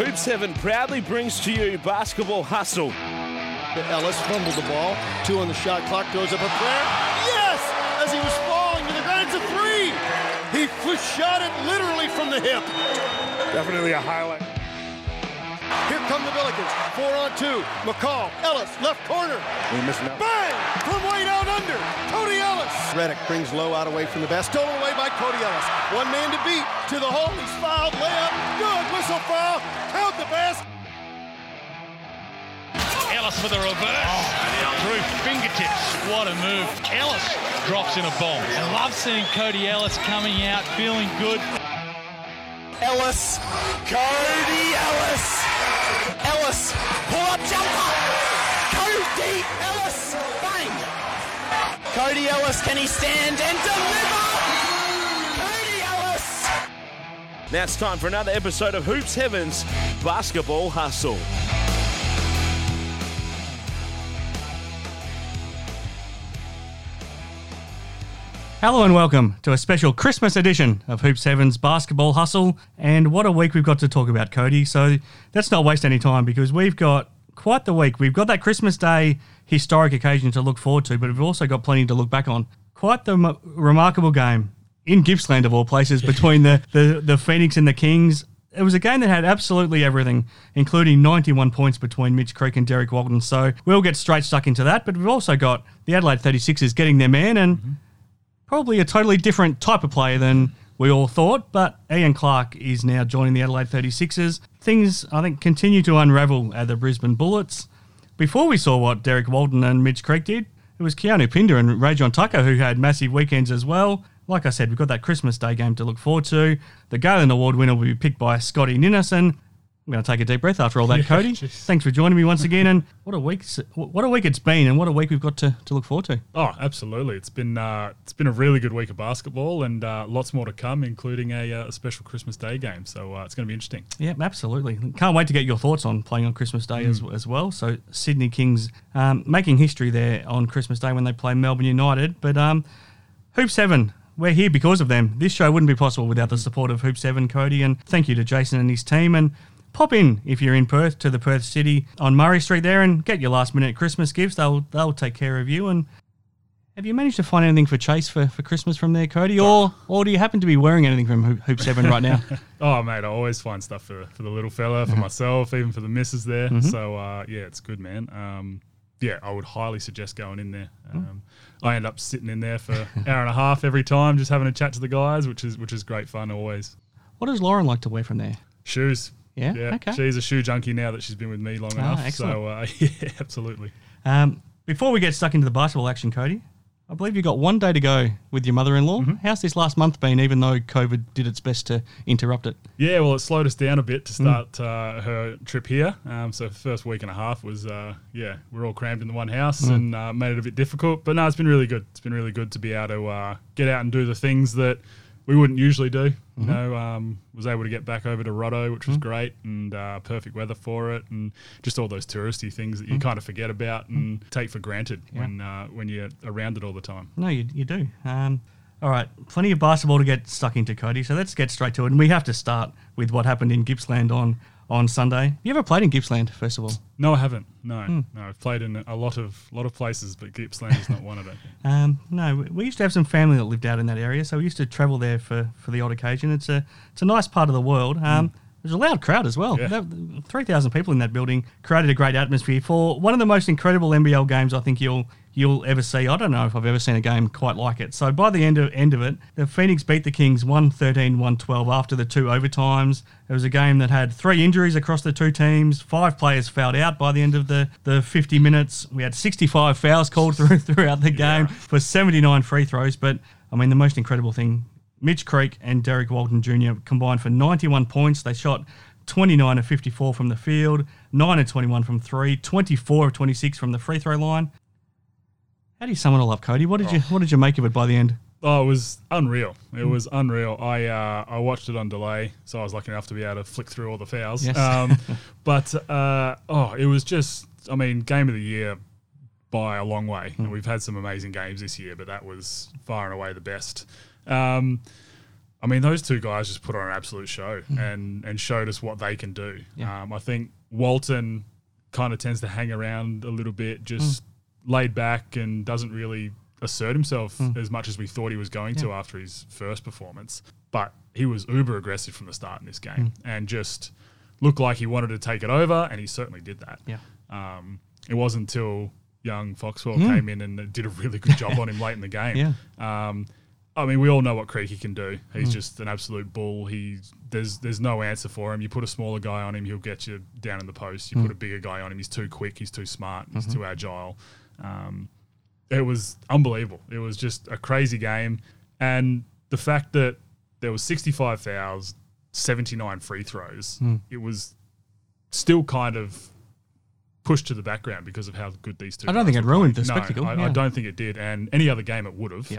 Hoop 7 proudly brings to you Basketball Hustle. Ellis fumbled the ball. Two on the shot clock. Goes up a prayer. Yes! As he was falling to the ground, it's a three. He shot it literally from the hip. Definitely a highlight. Here come the Billikens. Four on two. McCall. Ellis, left corner. We're missing out. Bang! From way down under. Cody Ellis. Reddick brings low out away from the best. Stolen away by Cody Ellis. One man to beat. To the hole. He's fouled. Layup. Good. Whistle foul. Count the best. Ellis for the reverse. Through fingertips. What a move. Ellis drops in a bomb. I love seeing Cody Ellis coming out feeling good. Ellis. Cody Ellis. Ellis. Pull up jumper. Cody Ellis. Bang. Cody Ellis, can he stand and deliver? Now it's time for another episode of Hoops Heaven's Basketball Hustle. Hello and welcome to a special Christmas edition of Hoops Heaven's Basketball Hustle. And what a week we've got to talk about, Cody. So let's not waste any time because we've got quite the week. We've got that Christmas Day historic occasion to look forward to, but we've also got plenty to look back on. Quite the m- remarkable game in Gippsland, of all places, between the, the, the Phoenix and the Kings. It was a game that had absolutely everything, including 91 points between Mitch Creek and Derrick Walton. So we'll get straight stuck into that. But we've also got the Adelaide 36ers getting their man and mm-hmm. probably a totally different type of player than we all thought, but Ian Clark is now joining the Adelaide 36ers. Things, I think, continue to unravel at the Brisbane Bullets. Before we saw what Derrick Walton and Mitch Creek did, it was Keanu Pinder and Rajon Tucker who had massive weekends as well. Like I said, we've got that Christmas Day game to look forward to. The Galen Award winner will be picked by Scotty Ninison. I'm going to take a deep breath after all that, Cody. Thanks for joining me once again. And what a week! What a week it's been, and what a week we've got to, to look forward to. Oh, absolutely! It's been uh, it's been a really good week of basketball, and uh, lots more to come, including a, uh, a special Christmas Day game. So uh, it's going to be interesting. Yeah, absolutely. Can't wait to get your thoughts on playing on Christmas Day as, as well. So Sydney Kings um, making history there on Christmas Day when they play Melbourne United. But um, Hoop Seven, we're here because of them. This show wouldn't be possible without the support of Hoop Seven, Cody, and thank you to Jason and his team. And pop in if you're in Perth to the Perth City on Murray Street there and get your last minute Christmas gifts. They'll they'll take care of you. And have you managed to find anything for Chase for, for Christmas from there, Cody, or or do you happen to be wearing anything from Hoop, Hoop Seven right now? Oh, mate, I always find stuff for, for the little fella, for myself, even for the missus there. So uh, yeah, it's good, man. Um, yeah, I would highly suggest going in there. Um, I end up sitting in there for an hour and a half every time, just having a chat to the guys, which is which is great fun always. what does Lauren like to wear from there? Shoes. Yeah? Yeah. Okay. She's a shoe junkie now that she's been with me long Ah, enough. excellent. So uh, yeah, absolutely. Um, before we get stuck into the basketball action, Cody, I believe you've got one day to go with your mother-in-law. How's this last month been, even though COVID did its best to interrupt it? Yeah, well, it slowed us down a bit to start uh, her trip here. Um, so first week and a half was, uh, yeah, we're all crammed in the one house and uh, made it a bit difficult. But no, it's been really good. It's been really good to be able to uh, get out and do the things that we wouldn't usually do. You know, um, was able to get back over to Roto, which was great, and uh, perfect weather for it, and just all those touristy things that you kind of forget about and take for granted when uh, when you're around it all the time. No, you, you do. Um, all right, plenty of basketball to get stuck into, Cody. So let's get straight to it. And we have to start with what happened in Gippsland on, on Sunday. Have you ever played in Gippsland, first of all? No, I haven't. No, no, I've played in a lot of lot of places, but Gippsland is not one of them. Um, no, we- used to have some family that lived out in that area, so we used to travel there for, for the odd occasion. It's a it's a nice part of the world. Um, There's a loud crowd as well. Yeah. 3,000 people in that building created a great atmosphere for one of the most incredible NBL games I think you'll you'll ever see. I don't know if I've ever seen a game quite like it. So by the end of end of it, the Phoenix beat the Kings 113-112 after the two overtimes. It was a game that had three injuries across the two teams. Five players fouled out by the end of the, the 50 minutes. We had 65 fouls called through throughout the game for 79 free throws. But I mean, the most incredible thing Mitch Creek and Derrick Walton Jr. combined for 91 points. They shot 29 of 54 from the field, 9 of 21 from three, 24 of 26 from the free throw line. How do you sum it all up, Cody? What did you What did you make of it by the end? Oh, it was unreal. It was unreal. I uh, I watched it on delay, so I was lucky enough to be able to flick through all the fouls. Yes. Um, but uh, oh, it was just. I mean, game of the year by a long way. And we've had some amazing games this year, but that was far and away the best. Um, I mean, those two guys just put on an absolute show and and showed us what they can do. Yeah. Um, I think Walton kind of tends to hang around a little bit, just laid back and doesn't really assert himself hmm. as much as we thought he was going to after his first performance. But he was uber aggressive from the start in this game hmm. and just looked like he wanted to take it over, and he certainly did that. Yeah. Um, it wasn't until young Foxwell hmm. came in and did a really good job on him late in the game. Yeah. Um, I mean, we all know what Creaky can do. He's just an absolute bull. He's there's there's no answer for him. You put a smaller guy on him, he'll get you down in the post. You put a bigger guy on him, he's too quick, he's too smart, he's mm-hmm. too agile. Um, it was unbelievable. It was just a crazy game, and the fact that there was 65 fouls, 79 free throws, it was still kind of pushed to the background because of how good these two. I don't think it ruined the No, spectacle, I, yeah. I don't think it did, and any other game it would have. Yeah.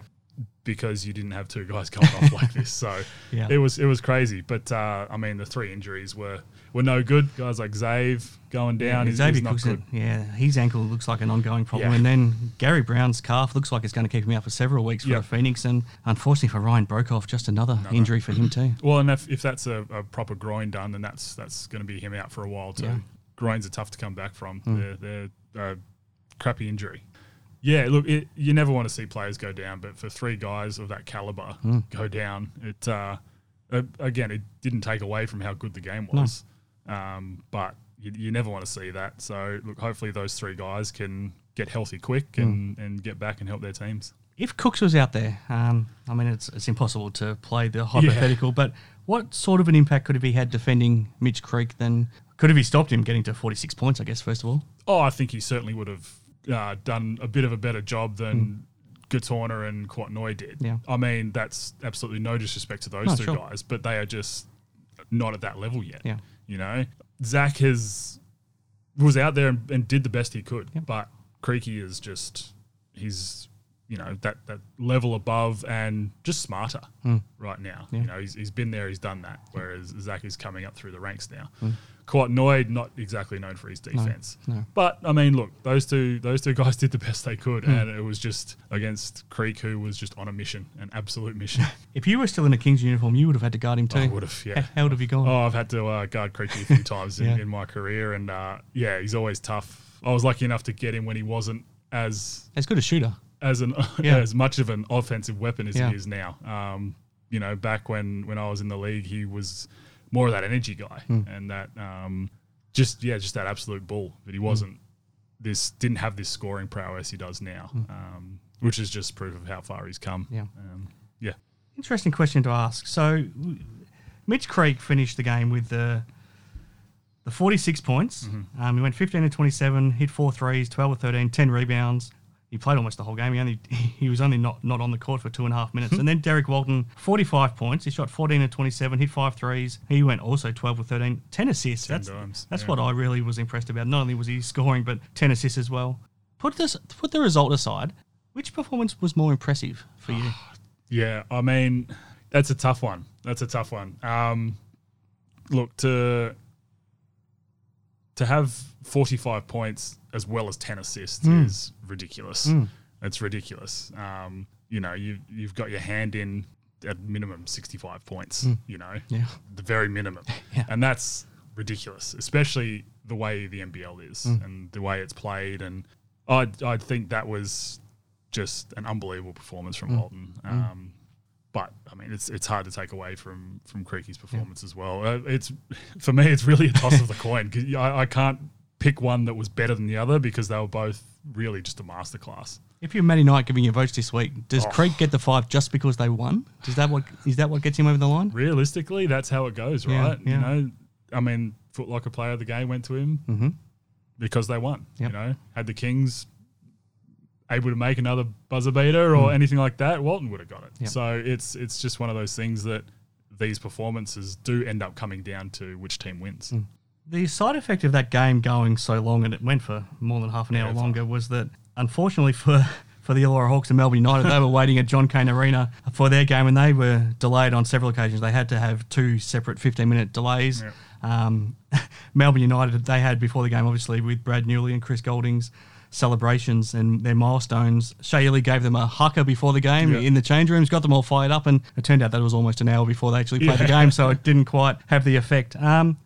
Because you didn't have two guys going off like this, so Yeah. it was it was crazy. But uh, I mean, the three injuries were were no good. Guys like Zave going down, he's, Xavier he's not good. yeah, his ankle looks like an ongoing problem, Yeah. and then Gary Browne's calf looks like it's going to keep him out for several weeks for Yep. Phoenix, and unfortunately for Ryan Broekhoff, just another, injury for him too. Well, and if, if that's a, a proper groin done, then that's that's going to be him out for a while too. Yeah. Groins are tough to come back from. Hmm. They're they're uh, crappy injury. Yeah, look, it, you never want to see players go down, but for three guys of that caliber Hmm. go down, it uh, again it didn't take away from how good the game was. Um, but you, you never want to see that. So look, hopefully those three guys can get healthy quick Hmm. and, and get back and help their teams. If Cooks was out there, um, I mean, it's it's impossible to play the hypothetical, but what sort of an impact could have he had defending Mitch Creek? Then could have he stopped him getting to forty six points? I guess first of all, Oh, I think he certainly would have uh, done a bit of a better job than Gatorna and Kouat Noi did. Yeah. I mean, that's absolutely no disrespect to those No, two sure. guys, but they are just not at that level yet. Yeah. You know, Zach has was out there and, and did the best he could, but Creaky is just he's you know that that level above and just smarter Hmm. right now. You know, he's, he's been there, he's done that. Whereas Zach is coming up through the ranks now. Hmm. Kouat Noi not exactly known for his defense, but I mean, look, those two those two guys did the best they could, Hmm. and it was just against Creek, who was just on a mission, an absolute mission. if you were still in a Kings uniform, you would have had to guard him too. I would have, yeah. How, would have you gone? Oh, I've had to uh, guard Creaky a few times in, in my career, and uh, yeah, he's always tough. I was lucky enough to get him when he wasn't as As good a shooter. As an Yeah. as much of an offensive weapon as Yeah. he is now. Um, you know, back when when I was in the league, he was more of that energy guy Hmm. and that um, just yeah, just that absolute bull. But he Hmm. wasn't this didn't have this scoring prowess he does now, um, which is just proof of how far he's come. Yeah. um, yeah. Interesting question to ask. So, Mitch Creek finished the game with the the 46 points. Mm-hmm. Um, he went 15 to 27, hit four threes, 12 to 13, 10 rebounds. He played almost the whole game. He only he was only not, not on the court for two and a half minutes. and then Derrick Walton, 45 points. He shot 14 to 27, hit five threes. He went also 12 or 13, 10 assists. 10 that's dimes, that's yeah. what I really was impressed about. Not only was he scoring, but 10 assists as well. Put this put the result aside. Which performance was more impressive for you? Yeah, I mean, that's a tough one. That's a tough one. Um, look to to have forty five points as well as ten assists Hmm. is ridiculous. It's ridiculous. Um, you know, you you've got your hand in at minimum sixty five points. You know, Hmm. Yeah. the very minimum, Yeah. and that's ridiculous, especially the way the NBL is Hmm. and the way it's played. And I I think that was just an unbelievable performance Hmm. from Walton. Um, but I mean, it's it's hard to take away from from Creaky's performance as well. Uh, it's for me, it's really a toss of the coin because I, I can't pick one that was better than the other because they were both really just a masterclass. If you're Matty Knight giving your votes this week, does Oh. Creek get the five just because they won? Is that what is that what gets him over the line? Realistically, that's how it goes, right? yeah. You know, I mean, Footlocker player of the game went to him because they won. Yep. You know, had the Kings able to make another buzzer beater or anything like that, Walton would have got it. Yep. So it's it's just one of those things that these performances do end up coming down to which team wins. The side effect of that game going so long, and it went for more than half an hour Yeah, it's longer, was that unfortunately for for the Illawarra Hawks and Melbourne United, they were waiting at John Cain Arena for their game, and they were delayed on several occasions. They had to have two separate 15 minute delays. Yep. Um, Melbourne United, they had before the game, obviously, with Brad Newley and Chris Goldings, celebrations and their milestones. Ili gave them a haka before the game Yeah. in the change rooms, got them all fired up, and it turned out that it was almost an hour before they actually played the game, so it didn't quite have the effect. Um,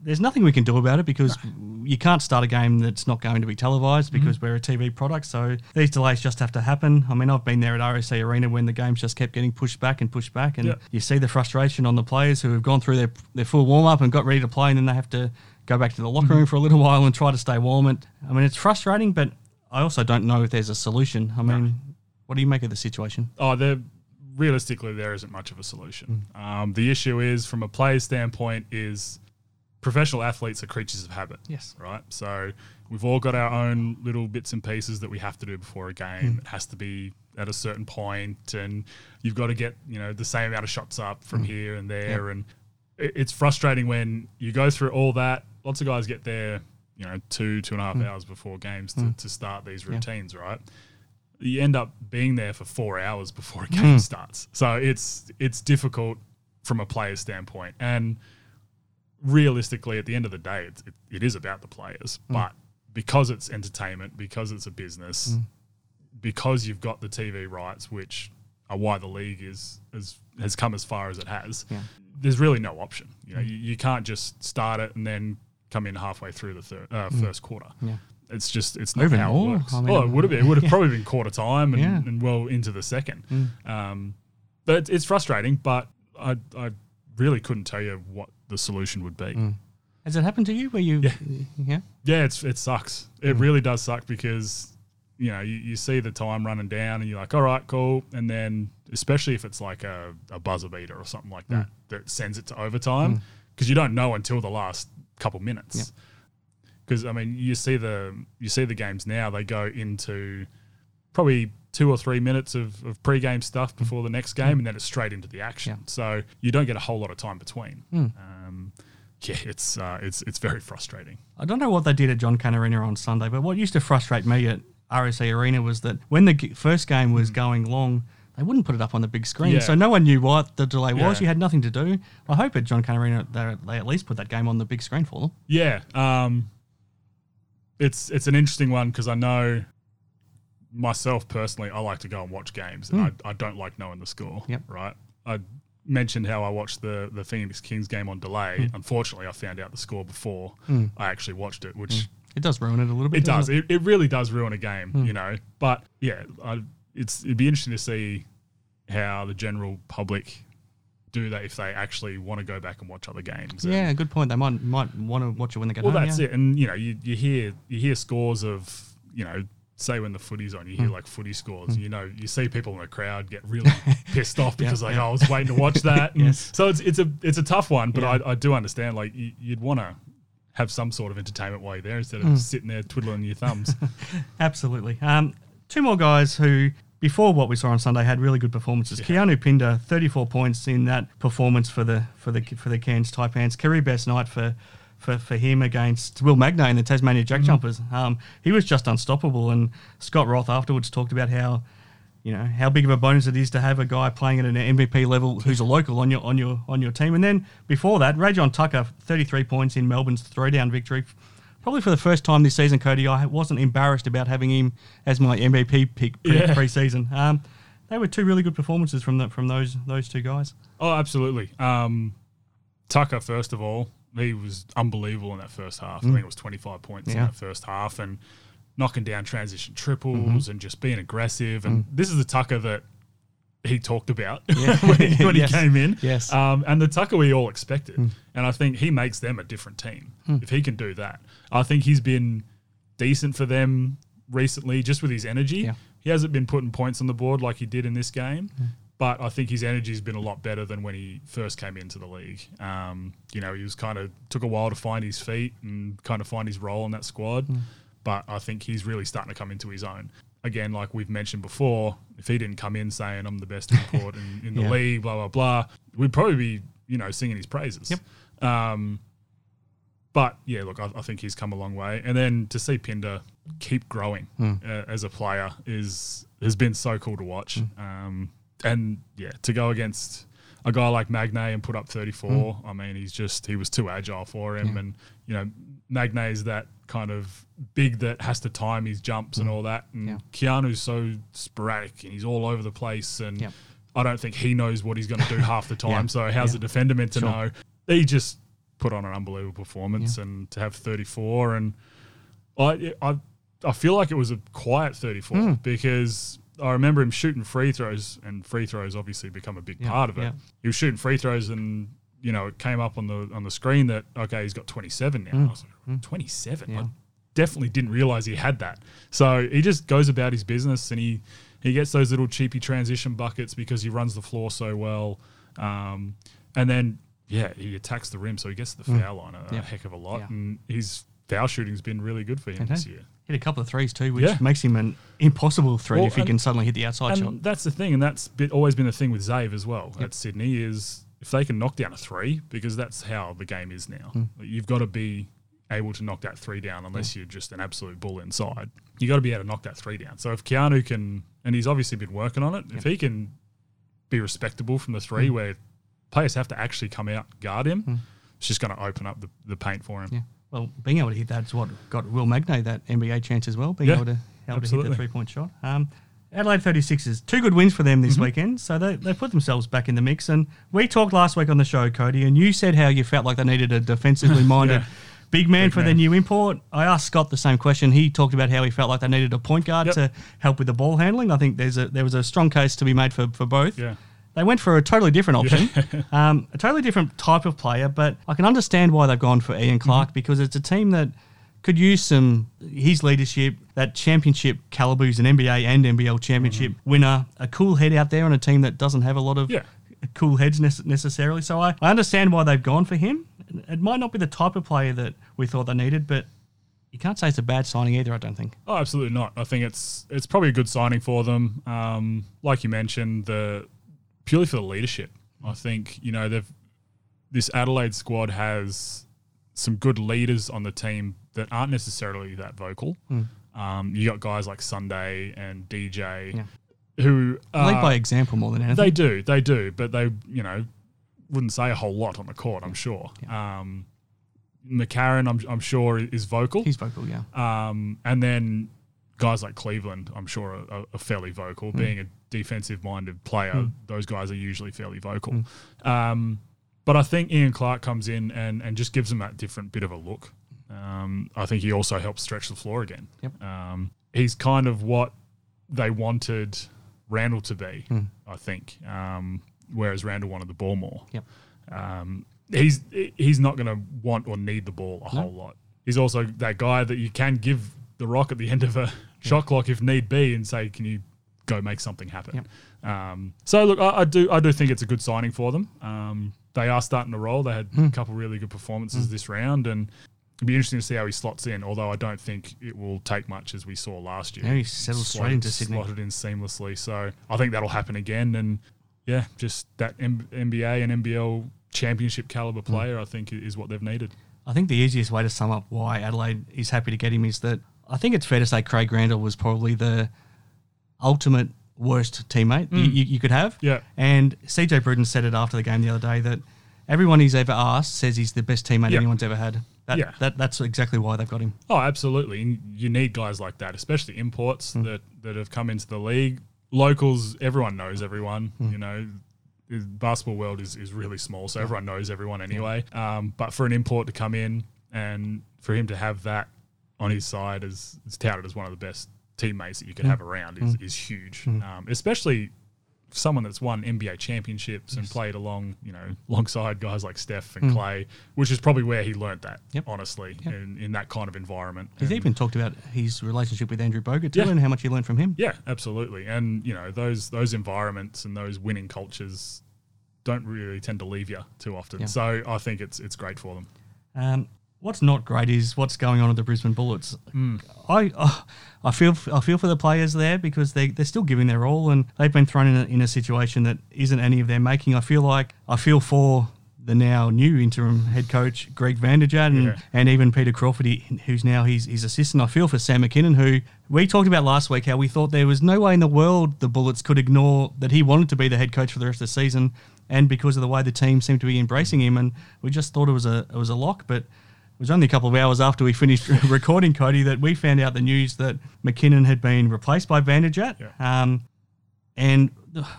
there's nothing we can do about it because you can't start a game that's not going to be televised because we're a TV product. So these delays just have to happen. I mean, I've been there at RAC Arena when the games just kept getting pushed back and pushed back, and Yeah. you see the frustration on the players who have gone through their their full warm up and got ready to play, and then they have to go back to the locker room mm-hmm. for a little while and try to stay warm. And I mean, it's frustrating, but I also don't know if there's a solution. I mean, what do you make of the situation? Oh, there realistically there isn't much of a solution. Mm. Um, the issue is, from a player's standpoint, is professional athletes are creatures of habit. Yes. Right. So we've all got our own little bits and pieces that we have to do before a game. Mm. It has to be at a certain point, and you've got to get you know the same amount of shots up from mm. here and there, and it, it's frustrating when you go through all that. Lots of guys get there, you know, two two and a half hmm. hours before games to, hmm. to start these routines, right? you end up being there for four hours before a hmm. game starts. So it's it's difficult from a player's standpoint. And realistically, at the end of the day, it's, it, it is about the players. But because it's entertainment, because it's a business, because you've got the TV rights, which are why the league is, is has come as far as it has, there's really no option. You know, mm. you, you can't just start it and then come in halfway through the third, uh, mm. first quarter. It's just it's not Even how more? it works. I mean, well, it would have been. It would have probably been quarter time and, Yeah. and well into the second. Mm. Um, but it's, it's frustrating. But I I really couldn't tell you what the solution would be. Has it happened to you where you? Yeah. yeah? Yeah, it's it sucks. It really does suck because you know you, you see the time running down and you're like, all right, cool, and then especially if it's like a, a buzzer beater or something like mm. that that sends it to overtime mm. because you don't know until the last couple minutes. Because I mean, you see the you see the games now; they go into probably two or three minutes of, of pre-game stuff mm. before the next game, and then it's straight into the action. Yeah. So you don't get a whole lot of time between. Um, yeah, it's uh, it's it's very frustrating. I don't know what they did at John Cain Arena on Sunday, but what used to frustrate me at RAC Arena was that when the first game was going long, they wouldn't put it up on the big screen, Hmm. Yeah. so no one knew what the delay was. Yeah. You had nothing to do. I hope at John Cain Arena they, they at least put that game on the big screen for them. Yeah, um, it's it's an interesting one because I know myself personally, I like to go and watch games, and I, I don't like knowing the score. Yep. Right. I mentioned how I watched the the Phoenix Kings game on delay. Unfortunately, I found out the score before I actually watched it, which It does ruin it a little bit. it does. doesn't It, it really does ruin a game, you know. But yeah, I, it's it'd be interesting to see how the general public do that if they actually want to go back and watch other games. And- Yeah, good point. They might might want to watch it when they get well, home. Well, that's yeah. it. And you know, you, you hear you hear scores of you know, say when the footy's on, you hear like footy scores. You know, you see people in the crowd get really pissed off because like yeah. oh, I was waiting to watch that. Yes. So it's it's a it's a tough one, but Yeah. I, I do understand like you, you'd want to have some sort of entertainment while you're there instead of Hmm. sitting there twiddling your thumbs. Absolutely. Um, two more guys who, before what we saw on Sunday, had really good performances. Keanu Pinder, 34 points in that performance for the for the for the Cairns Taipans. Career best night for. For, for him against Will Magnay in the Tasmania Jack Jumpers, um, he was just unstoppable. And Scott Roth afterwards talked about how, you know, how big of a bonus it is to have a guy playing at an MVP level who's a local on your on your on your team. And then before that, Rajon Tucker, 33 points in Melbourne's throwdown victory. Probably for the first time this season, Cody, I wasn't embarrassed about having him as my MVP pick pre- Yeah. pre-season. Um, they were two really good performances from the, from those those two guys. Oh, absolutely. Um, Tucker, first of all, he was unbelievable in that first half. I think it was 25 points in Mm. Yeah. that first half and knocking down transition triples Mm-hmm. and just being aggressive. And this is the Tucker that he talked about Mm. Yeah. when, he, when Yes. he came in. Yes. Mm. Um, and the Tucker we all expected. And I think he makes them a different team if he can do that. I think he's been decent for them recently just with his energy. Yeah. He hasn't been putting points on the board like he did in this game, but I think his energy's been a lot better than when he first came into the league. Um, you know, he was kind of took a while to find his feet and kind of find his role in that squad, but I think he's really starting to come into his own. Again, like we've mentioned before, if he didn't come in saying I'm the best import in, in the Yeah. league, blah blah blah, we'd probably be you know singing his praises. Yep. Um, but yeah, look, I, I think he's come a long way, and then to see Pinder keep growing Hmm. uh, as a player is has been so cool to watch. Hmm. Um, and yeah, to go against a guy like Magnay and put up 34. I mean, he's just he was too agile for him, and you know, Magnay is that kind of big that has to time his jumps and all that, and Yeah. Keanu's so sporadic and he's all over the place, and. I don't think he knows what he's going to do half the time. Yeah. So how's Yeah. the defender meant to Sure. know? He just put on an unbelievable performance, and to have 34 and I, I I feel like it was a quiet 34 Hmm. because I remember him shooting free throws, and free throws obviously become a big Yeah, part of it. yeah. He was shooting free throws, and you know it came up on the on the screen that okay, he's got 27 now. Hmm. I was like, 27. I definitely didn't realize he had that. So he just goes about his business, and he he gets those little cheapy transition buckets because he runs the floor so well, um, and then. Yeah, he attacks the rim, so he gets the foul line a, a. Heck of a lot, Yeah. and his foul shooting's been really good for him this year. Hit a couple of threes too, which Yeah. makes him an impossible threat Well, if he and- can suddenly hit the outside and shot. that's the thing, and that's bit, always been the thing with Zave as well at Sydney is if they can knock down a three, because that's how the game is now. Hmm. You've got to be able to knock that three down unless you're just an absolute bull inside. You got to be able to knock that three down. So if Keanu can, and he's obviously been working on it, if he can be respectable from the three, Hmm. where players have to actually come out and guard him, it's just going to open up the, the paint for him. Yeah. Well, being able to hit that's what got Will Magnay that NBA chance as well, being Yeah, able to able to hit the three point shot. Um, Adelaide 36ers, two good wins for them Mm-hmm. this weekend, so they, they put themselves back in the mix. And we talked last week on the show, Cody, and you said how you felt like they needed a defensively minded Yeah. big man Big for their new import. I asked Scott the same question. He talked about how he felt like they needed a point guard Yep. to help with the ball handling. I think there's a there was a strong case to be made for, for both. Yeah. They went for a totally different option, um, a totally different type of player, but I can understand why they've gone for Ian Clark Mm-hmm. because it's a team that could use some his leadership, that championship caliber, who's an NBA and NBL championship winner, a cool head out there on a team that doesn't have a lot of Mm-hmm. Yeah. cool heads nece- necessarily. So I, I understand why they've gone for him. It might not be the type of player that we thought they needed, but you can't say it's a bad signing either. I don't think. Oh, absolutely not. I think it's it's probably a good signing for them. Um, like you mentioned, the purely for the leadership. I think you know they've this Adelaide squad has some good leaders on the team that aren't necessarily that vocal. Um, you got guys like Sunday and DJ Yeah. who Lead by example more than anything. they do, they do, but they you know wouldn't say a whole lot on the court. I'm sure. Um, McCarron, I'm, I'm sure, is vocal. He's vocal, yeah. Um, and then guys like Cleveland, I'm sure, are, are fairly vocal. Hmm. Being a defensive minded player, those guys are usually fairly vocal. Hmm. Um, but I think Ian Clark comes in and, and just gives them that different bit of a look. Um, I think he also helps stretch the floor again. Yep. Um, he's kind of what they wanted Randall to be, Hmm. I think, um, whereas Randall wanted the ball more. Yep. Um, he's he's not going to want or need the ball a whole lot. He's also that guy that you can give the rock at the end of a shot clock if need be, and say, "Can you go make something happen?" Um, so look, I, I do I do think it's a good signing for them. Um, they are starting to roll. They had Hmm. a couple really good performances this round, and it'd be interesting to see how he slots in. Although I don't think it will take much as we saw last year. Yeah, he settled straight Slotted- into Sydney. slotted in seamlessly. So I think that'll happen again, and yeah, just that M- NBA and NBL championship caliber Hmm. player, I think, is what they've needed. I think the easiest way to sum up why Adelaide is happy to get him is that I think it's fair to say Craig Randall was probably the ultimate worst teammate you, you, you could have. Yeah. And CJ Bruton said it after the game the other day that everyone he's ever asked says he's the best teammate Yeah. anyone's ever had. That, Yeah. that that's exactly why they've got him. Oh, absolutely. You need guys like that, especially imports Hmm. that, that have come into the league. Locals, everyone knows everyone. Hmm. You know, the basketball world is, is really small, so everyone knows everyone anyway. Um, but for an import to come in and for him to have that on his side as is touted as one of the best teammates that you could have around is, is huge. Um, especially someone that's won NBA championships and played along, you know, alongside guys like Steph and Clay, which is probably where he learnt that. Yep. honestly, in, in that kind of environment. He's And- even talked about his relationship with Andrew Bogut too Yeah. and how much he learned from him. yeah, absolutely. And you know, those those environments and those winning cultures don't really tend to leave you too often. Yeah. So I think it's it's great for them. Um, what's not great is what's going on at the Brisbane Bullets. Hmm. I oh, I feel I feel for the players there because they they're still giving their all and they've been thrown in a, in a situation that isn't any of their making. I feel like I feel for the now new interim head coach Greg Vanderjagt and, Yeah. and even Peter Crawford, who's now his, his assistant. I feel for Sam McKinnon, who we talked about last week, how we thought there was no way in the world the Bullets could ignore that he wanted to be the head coach for the rest of the season and because of the way the team seemed to be embracing him, and we just thought it was a it was a lock, but. It was only a couple of hours after we finished recording, Cody, that we found out the news that McKinnon had been replaced by Vanderjagt. Yeah. Um, and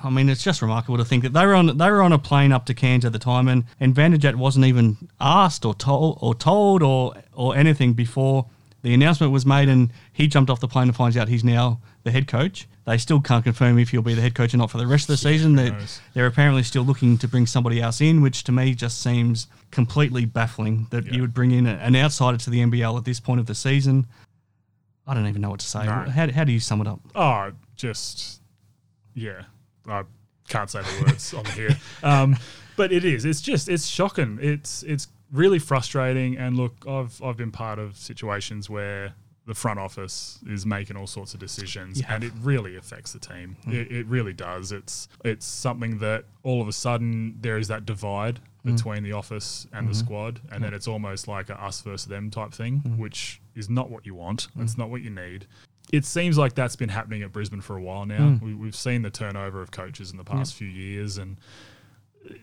I mean, it's just remarkable to think that they were on they were on a plane up to Cairns at the time, and and Vanderjagt wasn't even asked or told or told or or anything before the announcement was made, and he jumped off the plane and finds out he's now the head coach. They still can't confirm if he'll be the head coach or not for the rest of the season. They're, they're apparently still looking to bring somebody else in, which to me just seems completely baffling that Yeah. you would bring in an outsider to the NBL at this point of the season. I don't even know what to say. No. How, how do you sum it up? Oh, just yeah. I can't say the words on here. Um, but it is. It's just it's shocking. It's it's really frustrating. And look, I've I've been part of situations where the front office is making all sorts of decisions, Yeah. and it really affects the team. Hmm. It, it really does. It's it's something that all of a sudden there is that divide hmm. between the office and the hmm. squad, and then it's almost like a us versus them type thing, which is not what you want. It's not what you need. It seems like that's been happening at Brisbane for a while now. We, we've seen the turnover of coaches in the past few years, and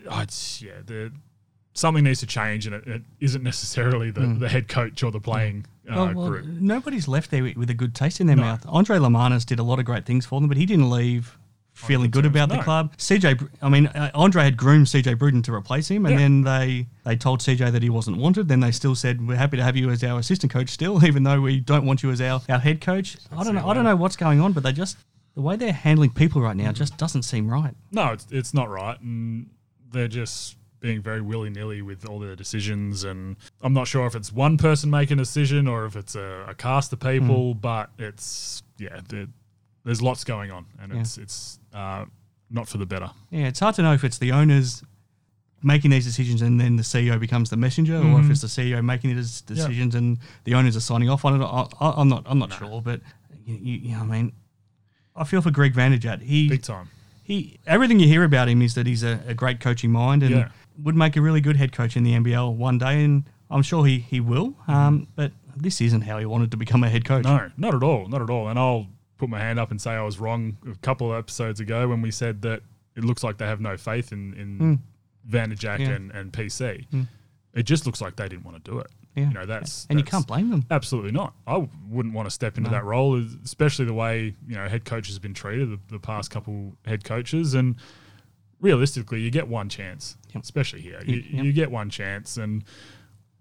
uh, it's, yeah, the, something needs to change, and it, it isn't necessarily the, the head coach or the playing uh, Well, well, group. nobody's left there with with a good taste in their No. mouth. Andre Lemanis did a lot of great things for them, but he didn't leave feeling good terms, about the club. CJ, I mean, uh, Andre had groomed CJ Bruton to replace him, and Yeah. then they they told CJ that he wasn't wanted. Then they still said we're happy to have you as our assistant coach still, even though we don't want you as our, our head coach. I don't know. I don't know what's going on, but they just the way they're handling people right now just doesn't seem right. No, it's, it's not right. And they're just being very willy nilly with all their decisions. And I'm not sure if it's one person making a decision or if it's a, a cast of people, but it's, yeah, there, there's lots going on. And it's, it's uh, not for the better. Yeah, it's hard to know if it's the owners making these decisions and then the CEO becomes the messenger, or if it's the CEO making these decisions and the owners are signing off on it. I, I, I'm not. I'm not sure, but you, you, you know, I mean, I feel for Greg Vanderjagt. He Big time. He everything you hear about him is that he's a, a great coaching mind and Yeah. would make a really good head coach in the NBL one day, and I'm sure he he will. Um, but this isn't how he wanted to become a head coach. No, not at all. Not at all. And I'll put my hand up and say I was wrong a couple of episodes ago when we said that it looks like they have no faith in, in Vanderjagt Hmm. Yeah. and, and PC. It just looks like they didn't want to do it. Yeah. You know, that's and you can't blame them. Absolutely not. I wouldn't want to step into that role, especially the way you know head coaches have been treated the, the past couple head coaches. And realistically, you get one chance, Yep. especially here. You, Yep. you get one chance, and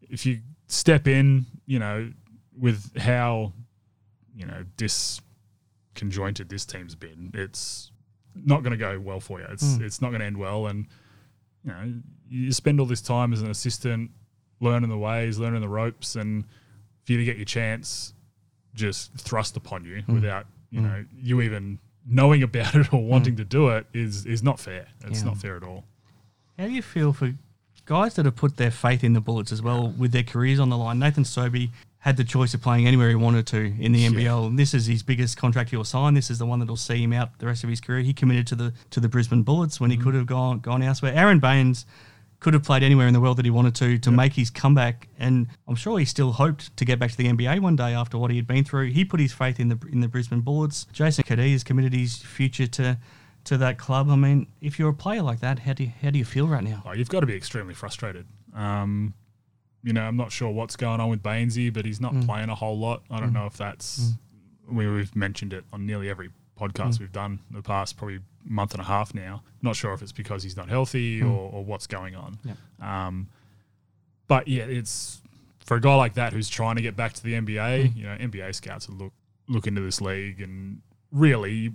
if you step in, you know, with how you know disconjointed this team's been, it's not going to go well for you. It's Hmm. it's not going to end well, and you know you spend all this time as an assistant learning the ways, learning the ropes, and for you to get your chance just thrust upon you Hmm. without you know you even knowing about it or wanting to do it is is not fair. It's Hmm. Yeah. not fair at all. How do you feel for guys that have put their faith in the Bullets as well with their careers on the line? Nathan Sobey had the choice of playing anywhere he wanted to in the NBL. and This is his biggest contract he'll sign. This is the one that'll see him out the rest of his career. He committed to the to the Brisbane Bullets when he could have gone gone elsewhere. Aron Baynes could have played anywhere in the world that he wanted to to make his comeback, and I'm sure he still hoped to get back to the NBA one day after what he had been through. He put his faith in the in the Brisbane Bullets. Jason Cadee has committed his future to to that club. I mean, if you're a player like that, how do you, how do you feel right now? Oh, you've got to be extremely frustrated. Um, you know, I'm not sure what's going on with Baynesy, but he's not Mm. playing a whole lot. I don't know if that's we, we've mentioned it on nearly every podcast Mm. we've done in the past probably month and a half now. Not sure if it's because he's not healthy or, or what's going on. Mm. Yeah. Um, but yeah, it's for a guy like that who's trying to get back to the Mm. NBA. You know, NBA scouts will look look into this league and really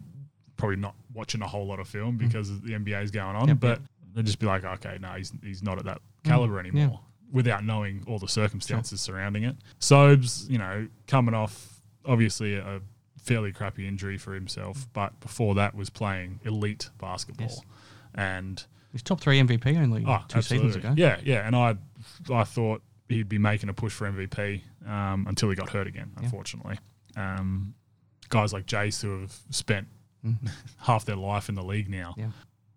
probably not watching a whole lot of film because the NBA is going on. Mm. Yep, but yep. they'll just be like, okay, no, he's he's not at that caliber anymore. Without knowing all the circumstances surrounding it, Sobes, you know, coming off obviously a fairly crappy injury for himself, but before that was playing elite basketball, Yes. and He's top three MVP only Oh, two seasons ago. Yeah, yeah. And I, I thought he'd be making a push for MVP um, until he got hurt again. Unfortunately, um, guys like Jace who have spent half their life in the league now. Yeah.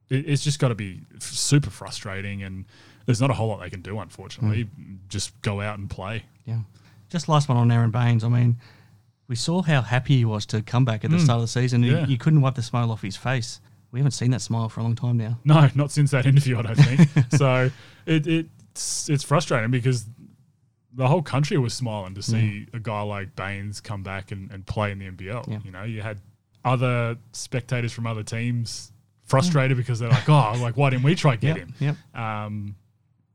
It, it's just got to be f- super frustrating, and there's not a whole lot they can do. Unfortunately, Mm. just go out and play. Yeah. Just last one on Aron Baynes. I mean, we saw how happy he was to come back at the start of the season. Mm. yeah. You couldn't wipe the smile off his face. We haven't seen that smile for a long time now. No, not since that interview, I don't think. so it, it's it's frustrating because the whole country was smiling to see a guy like Baynes come back and, and play in the NBL. Yeah. You know, you had other spectators from other teams frustrated because they're like, oh, like why didn't we try to get him? yep. Um,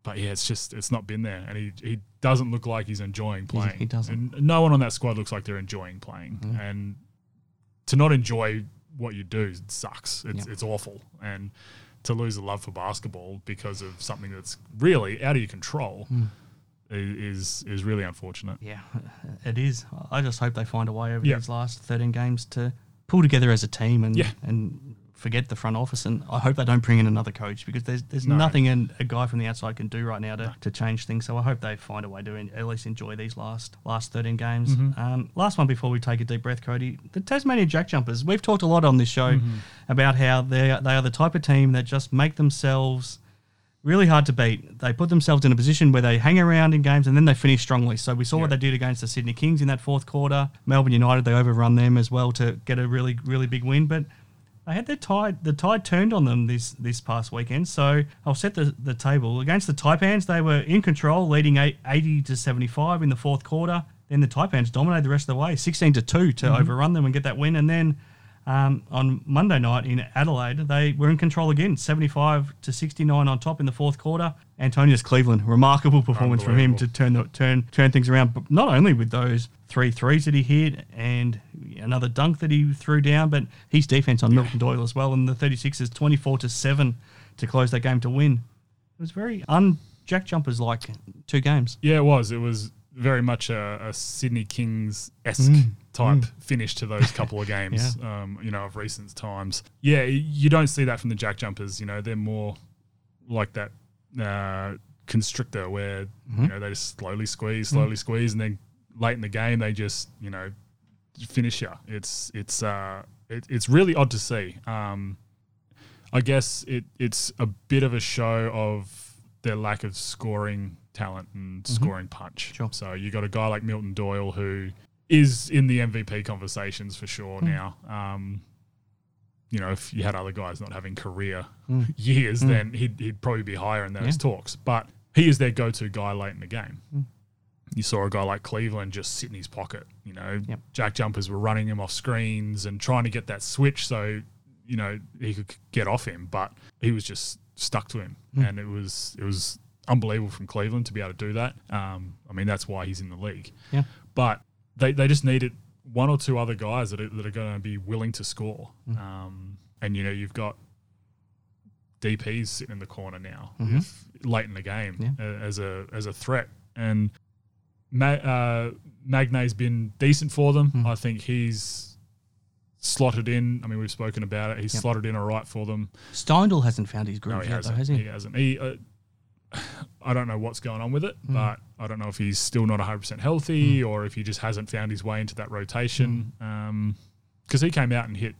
but yeah, it's just it's not been there, and he he doesn't look like he's enjoying playing. he doesn't. And no one on that squad looks like they're enjoying playing, mm-hmm. and to not enjoy what you do sucks. It's Yeah. it's awful, and to lose a love for basketball because of something that's really out of your control mm. i- is is really unfortunate. Yeah, it is. I just hope they find a way over Yeah. these last 13 games to pull together as a team and Yeah. and forget the front office. And I hope they don't bring in another coach because there's there's No. nothing an, a guy from the outside can do right now to, to change things. So I hope they find a way to at least enjoy these last last 13 games. Mm-hmm. Um, last one before we take a deep breath, Cody. The Tasmania Jack Jumpers. We've talked a lot on this show Mm-hmm. about how they they are the type of team that just make themselves really hard to beat. They put themselves in a position where they hang around in games and then they finish strongly. So we saw what they did against the Sydney Kings in that fourth quarter. Melbourne United, they overrun them as well to get a really, really big win. But they had their tide, the tide turned on them this this past weekend. So I'll set the, the table. Against the Taipans, they were in control, leading eight- 80 to 75 in the fourth quarter. Then the Taipans dominated the rest of the way, 16 to 2 to overrun them and get that win. And then um, on Monday night in Adelaide, they were in control again, 75 to 69 on top in the fourth quarter. Antonius Cleveland, remarkable performance from him to turn the, turn turn things around. But not only with those three threes that he hit and another dunk that he threw down, but his defense on Milton Doyle as well. And the 36ers 24 to seven to close that game to win. It was very un Jack Jumpers like two games. Yeah, it was. It was very much a, a Sydney Kings esque Mm. type finish to those couple of games. um, you know, of recent times. Yeah, you don't see that from the Jack Jumpers. You know, they're more like that uh, constrictor where Mm-hmm. you know they just slowly squeeze, slowly squeeze, and then late in the game they just you know finish you. It's it's uh it, it's really odd to see. Um, I guess it it's a bit of a show of their lack of scoring talent and scoring punch. Sure. So you got a guy like Milton Doyle who is in the MVP conversations for sure now. Um, you know, if you had other guys not having career years, then he'd, he'd probably be higher in those Yeah. talks. But he is their go-to guy late in the game. You saw a guy like Cleveland just sit in his pocket. You know, Yep. Jack Jumpers were running him off screens and trying to get that switch so you know he could get off him, but he was just stuck to him, and it was it was unbelievable from Cleveland to be able to do that. Um, I mean, that's why he's in the league. Yeah. But they, they just needed one or two other guys that are, that are going to be willing to score. Mm. Um, and you know you've got DPs sitting in the corner now, Mm-hmm. if, late in the game uh, as a as a threat, and Ma- uh, Magnay's been decent for them. Mm. I think he's slotted in. I mean, we've spoken about it. He's Yep. slotted in all right for them. Steindl hasn't found his groove No, yet, though, has he? He hasn't. He, uh, I don't know what's going on with it, but I don't know if he's still not 100% healthy or if he just hasn't found his way into that rotation. Because he came out and hit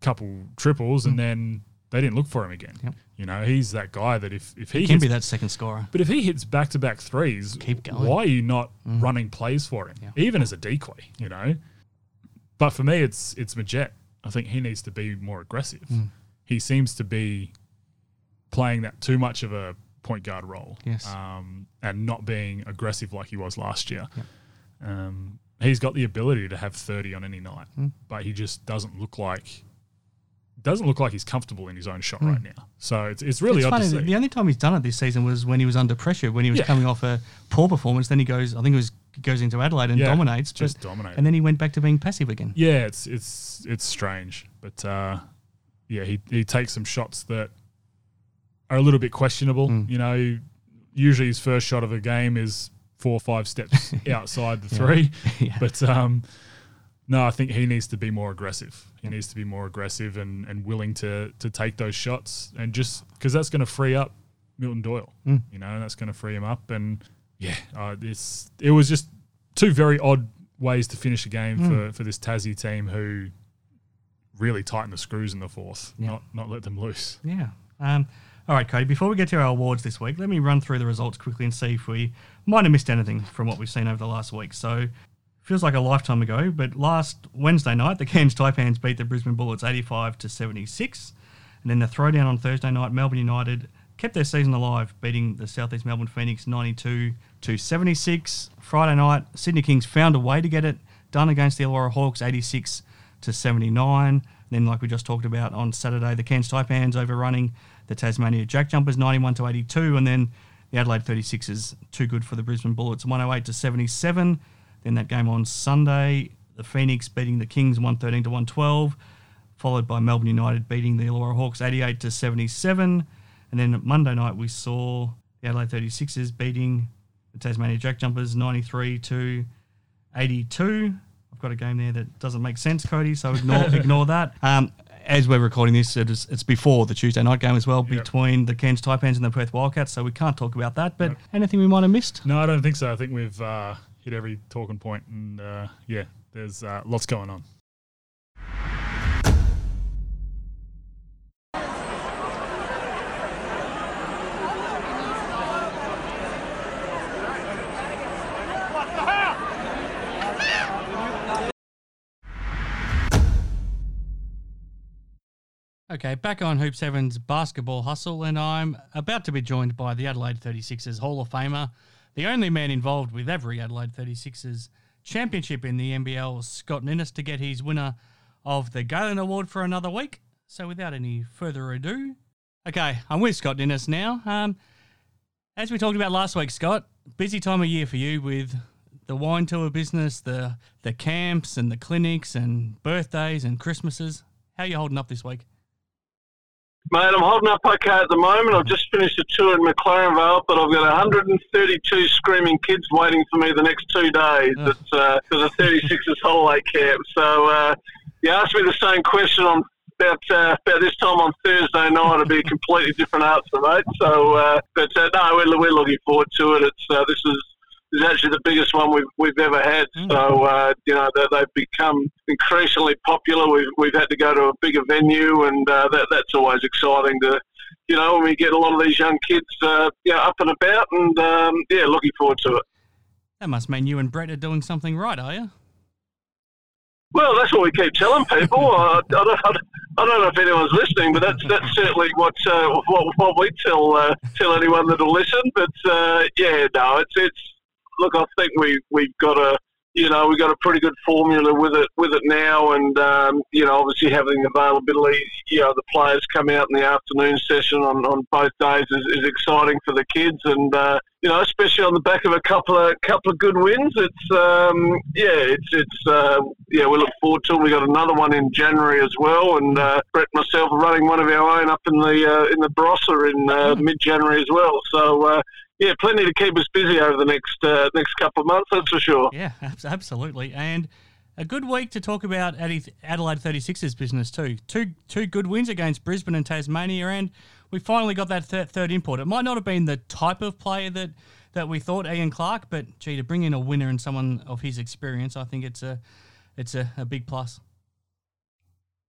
a couple triples and then they didn't look for him again. Yep. You know, he's that guy that if, if he, Can hits, be that second scorer. but if he hits back to back threes, Keep going. why are you not running plays for him, Yeah. even as a decoy? You know. But for me, it's it's Magette. I think he needs to be more aggressive. He seems to be playing that too much of a point guard role, Yes. um, and not being aggressive like he was last year. Um, he's got the ability to have thirty on any night, but he just doesn't look like doesn't look like he's comfortable in his own shot right now. So it's it's really it's odd funny. to see. The only time he's done it this season was when he was under pressure, when he was Yeah. coming off a poor performance. Then he goes, I think it was goes into Adelaide and Yeah, dominates, just but, dominated. and then he went back to being passive again. Yeah, it's it's it's strange, but uh, yeah, he he takes some shots that are a little bit questionable. Hmm. You know, usually his first shot of a game is four or five steps outside the three, Yeah. but um, no, I think he needs to be more aggressive. He needs to be more aggressive and, and willing to to take those shots and just because that's going to free up Milton Doyle. Hmm. You know, that's going to free him up. And yeah, uh, it's it was just two very odd ways to finish a game Hmm. for, for this Tassie team who really tightened the screws in the fourth, Yeah. not not let them loose. Yeah. Um, all right, Cody. Before we get to our awards this week, let me run through the results quickly and see if we might have missed anything from what we've seen over the last week. So, feels like a lifetime ago, but last Wednesday night, the Cairns Taipans beat the Brisbane Bullets 85 to 76. And then the throwdown on Thursday night, Melbourne United kept their season alive, beating the Southeast Melbourne Phoenix 92 to 76. Friday night, Sydney Kings found a way to get it done against the Illawarra Hawks 86 to 79. Then, like we just talked about on Saturday, the Cairns Taipans overrunning the Tasmania Jack Jumpers 91 to 82, and then the Adelaide 36ers too good for the Brisbane Bullets 108 to 77. Then that game on Sunday, the Phoenix beating the Kings 113 to 112, followed by Melbourne United beating the Illawarra Hawks 88 to 77. And then Monday night we saw the Adelaide 36ers beating the Tasmania Jack Jumpers 93 to 82. I've got a game there that doesn't make sense, Cody, so ignore ignore that. Um, as we're recording this, it is, it's before the Tuesday night game as well Yep. between the Cairns Taipans and the Perth Wildcats, so we can't talk about that. But anything we might have missed? No, I don't think so. I think we've uh, hit every talking point, and uh, yeah, there's uh, lots going on. Okay, back on Hoop 7's basketball hustle, and I'm about to be joined by the Adelaide 36ers Hall of Famer, the only man involved with every Adelaide 36ers championship in the NBL, Scott Ninnis, to get his winner of the Galen Award for another week. So, without any further ado, okay, I'm with Scott Ninnis now. Um, as we talked about last week, Scott, busy time of year for you with the wine tour business, the the camps and the clinics and birthdays and Christmases. How are you holding up this week? Mate, I'm holding up okay at the moment. I've just finished a tour in McLaren Vale, but I've got 132 screaming kids waiting for me the next two days. Ugh. It's uh, the 36ers holiday camp. So uh, you asked me the same question on about uh, about this time on Thursday night. It'll be a completely different answer, mate. So, uh, but uh, no, we're, we're looking forward to it. It's uh, this is is actually the biggest one we've we've ever had. So uh, you know they, they've become increasingly popular. We've we've had to go to a bigger venue, and uh, that that's always exciting to. You know, when we get a lot of these young kids, uh, you know, up and about, and um, yeah, looking forward to it. That must mean you and Brett are doing something right, are you? Well, that's what we keep telling people. I, don't, I, don't, I don't know if anyone's listening, but that's that's certainly what uh, what, what we tell uh, tell anyone that'll listen. But uh, yeah, no, it's it's look. I think we we've got a you know we've got a pretty good formula with it with it now, and um, you know obviously having the availability, you know the players come out in the afternoon session on, on both days is, is exciting for the kids, and uh, you know especially on the back of a couple of couple of good wins, it's um, yeah it's it's uh, yeah we look forward to. it. We got another one in January as well, and uh, Brett and myself are running one of our own up in the uh, in the Barossa in uh, mid January as well. So. Yeah, plenty to keep us busy over the next uh, next couple of months, that's for sure. Yeah, absolutely. And a good week to talk about Adelaide 36ers business too. Two two good wins against Brisbane and Tasmania, and we finally got that thir- third import. It might not have been the type of player that, that we thought, Ian Clark, but gee, to bring in a winner and someone of his experience, I think it's a it's a, a big plus.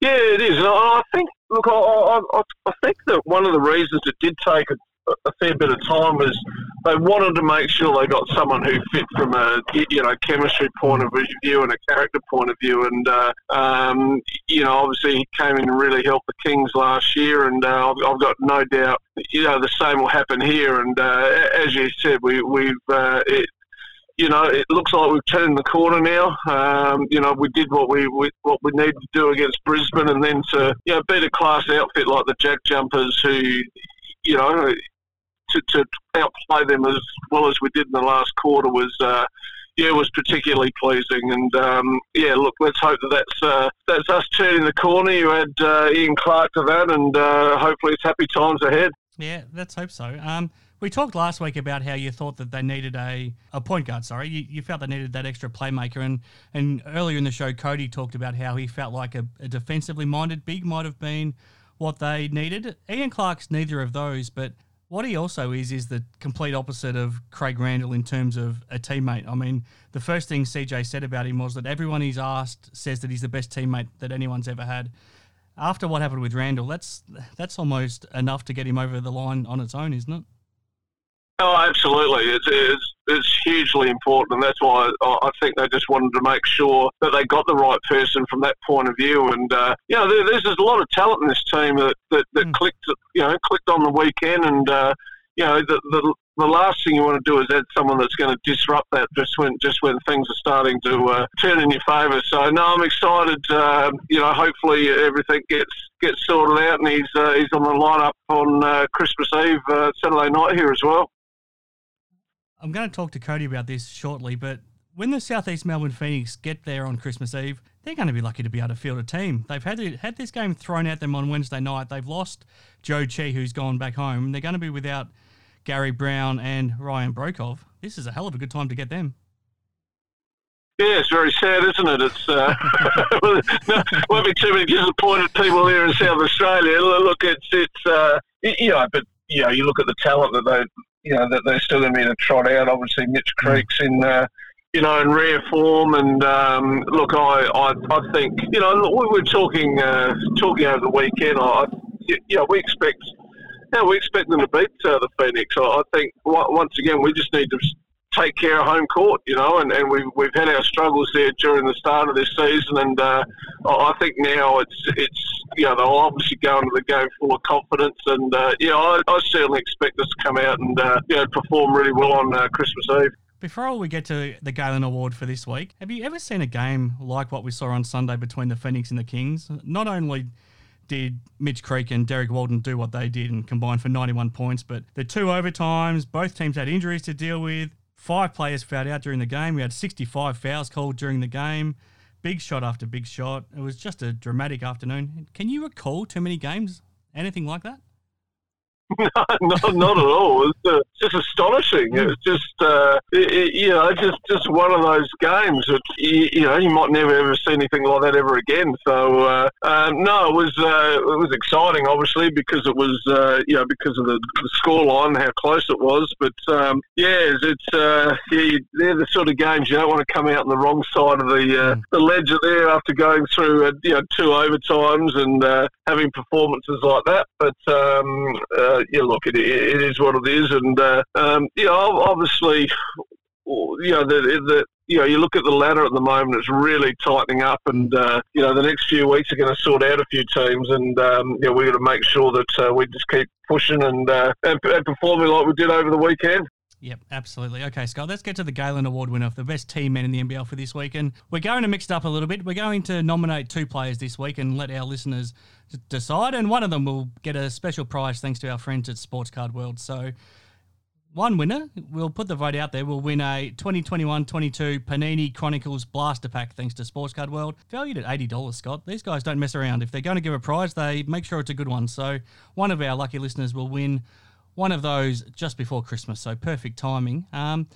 Yeah, it is. And I think, look, I, I, I- I think that one of the reasons it did take a, fair bit of time was they wanted to make sure they got someone who fit from a you know chemistry point of view and a character point of view. And uh, um, you know, obviously he came in and really helped the Kings last year, and uh, I've, I've got no doubt you know the same will happen here. And uh, as you said, we, we've uh, it, you know, it looks like we've turned the corner now. Um, you know, we did what we, we what we needed to do against Brisbane, and then to you know beat a class outfit like the Jack Jumpers, who you know to, to outplay them as well as we did in the last quarter was. Uh, yeah, was particularly pleasing, and um, yeah, look, let's hope that that's uh, that's us turning the corner. You add uh, Ian Clark to that, and uh, hopefully it's happy times ahead. Yeah, let's hope so. Um, we talked last week about how you thought that they needed a, a point guard. Sorry, you, you felt they needed that extra playmaker, and and earlier in the show, Cody talked about how he felt like a, a defensively minded big might have been what they needed. Ian Clark's neither of those, but what he also is is the complete opposite of Craig Randall in terms of a teammate. I mean, the first thing CJ said about him was that everyone he's asked says that he's the best teammate that anyone's ever had. After what happened with Randall, that's that's almost enough to get him over the line on its own, isn't it? Oh, absolutely. It's, it's it's hugely important, and that's why I, I think they just wanted to make sure that they got the right person from that point of view. And uh, you know, there, there's, there's a lot of talent in this team that that, that mm. clicked, you know, clicked on the weekend, and uh, you know, the, the the last thing you want to do is add someone that's going to disrupt that just when just when things are starting to uh, turn in your favour. So no, I'm excited. Uh, you know, hopefully everything gets gets sorted out, and he's uh, he's on the lineup on uh, Christmas Eve, uh, Saturday night here as well. I'm going to talk to Cody about this shortly, but when the Southeast Melbourne Phoenix get there on Christmas Eve, they're going to be lucky to be able to field a team. They've had had this game thrown at them on Wednesday night. They've lost Zhou Qi, who's gone back home. They're going to be without Gary Browne and Ryan Broekhoff. This is a hell of a good time to get them. Yeah, it's very sad, isn't it? It's uh, won't be too many disappointed people here in South Australia. Look, it's it's uh, you know, but you know, you look at the talent that they you know that they're still going to be to trot out. Obviously, Mitch mm. Creek's in. Uh, you know, in rare form. And um, look, I, I, I think you know we were talking uh, talking over the weekend. I, you know, we expect yeah, we expect them to beat uh, the Phoenix. I think once again we just need to take care of home court, you know, and, and we've, we've had our struggles there during the start of this season, and uh, I think now it's it's you know they'll obviously go into the game full of confidence, and uh, yeah, I, I, certainly expect us to come out and uh, you know perform really well on uh, Christmas Eve. Before we get to the Galen Award for this week, have you ever seen a game like what we saw on Sunday between the Phoenix and the Kings? Not only did Mitch Creek and Derrick Walton do what they did and combine for 91 points. But the two overtimes, both teams had injuries to deal with. Five players fouled out during the game. We had 65 fouls called during the game. Big shot after big shot. It was just a dramatic afternoon. Can you recall too many games, anything like that? No, not, not at all. It's uh, just astonishing. It's just, uh, it, you know, just just one of those games that you, you, know you might never ever see anything like that ever again. So uh, um, no, it was uh, it was exciting, obviously, because it was uh, you know because of the, the score line, how close it was. But um, yeah, it's uh, yeah, they're the sort of games you don't want to come out on the wrong side of the mm. the ledger there after going through you know two overtimes and having performances like that. But um, uh, yeah, look, it, it is what it is, and uh, um, you know, obviously, you know, the, the you know, you look at the ladder at the moment; it's really tightening up, and uh, you know, the next few weeks are going to sort out a few teams, and um, you know, we're going to make sure that uh, we just keep pushing and, uh, and, and performing like we did over the weekend. Yep, absolutely. Okay, Scott, let's get to the Galen Award winner for the best team men in the NBL for this week. And we're going to mix it up a little bit. We're going to nominate two players this week and let our listeners decide. And one of them will get a special prize thanks to our friends at Sports Card World. So, one winner, we'll put the vote out there, will win a 2021 22 Panini Chronicles Blaster Pack thanks to Sports Card World. Valued at $80, Scott. These guys don't mess around. If they're going to give a prize, they make sure it's a good one. So, one of our lucky listeners will win one of those just before Christmas, so perfect timing. Um,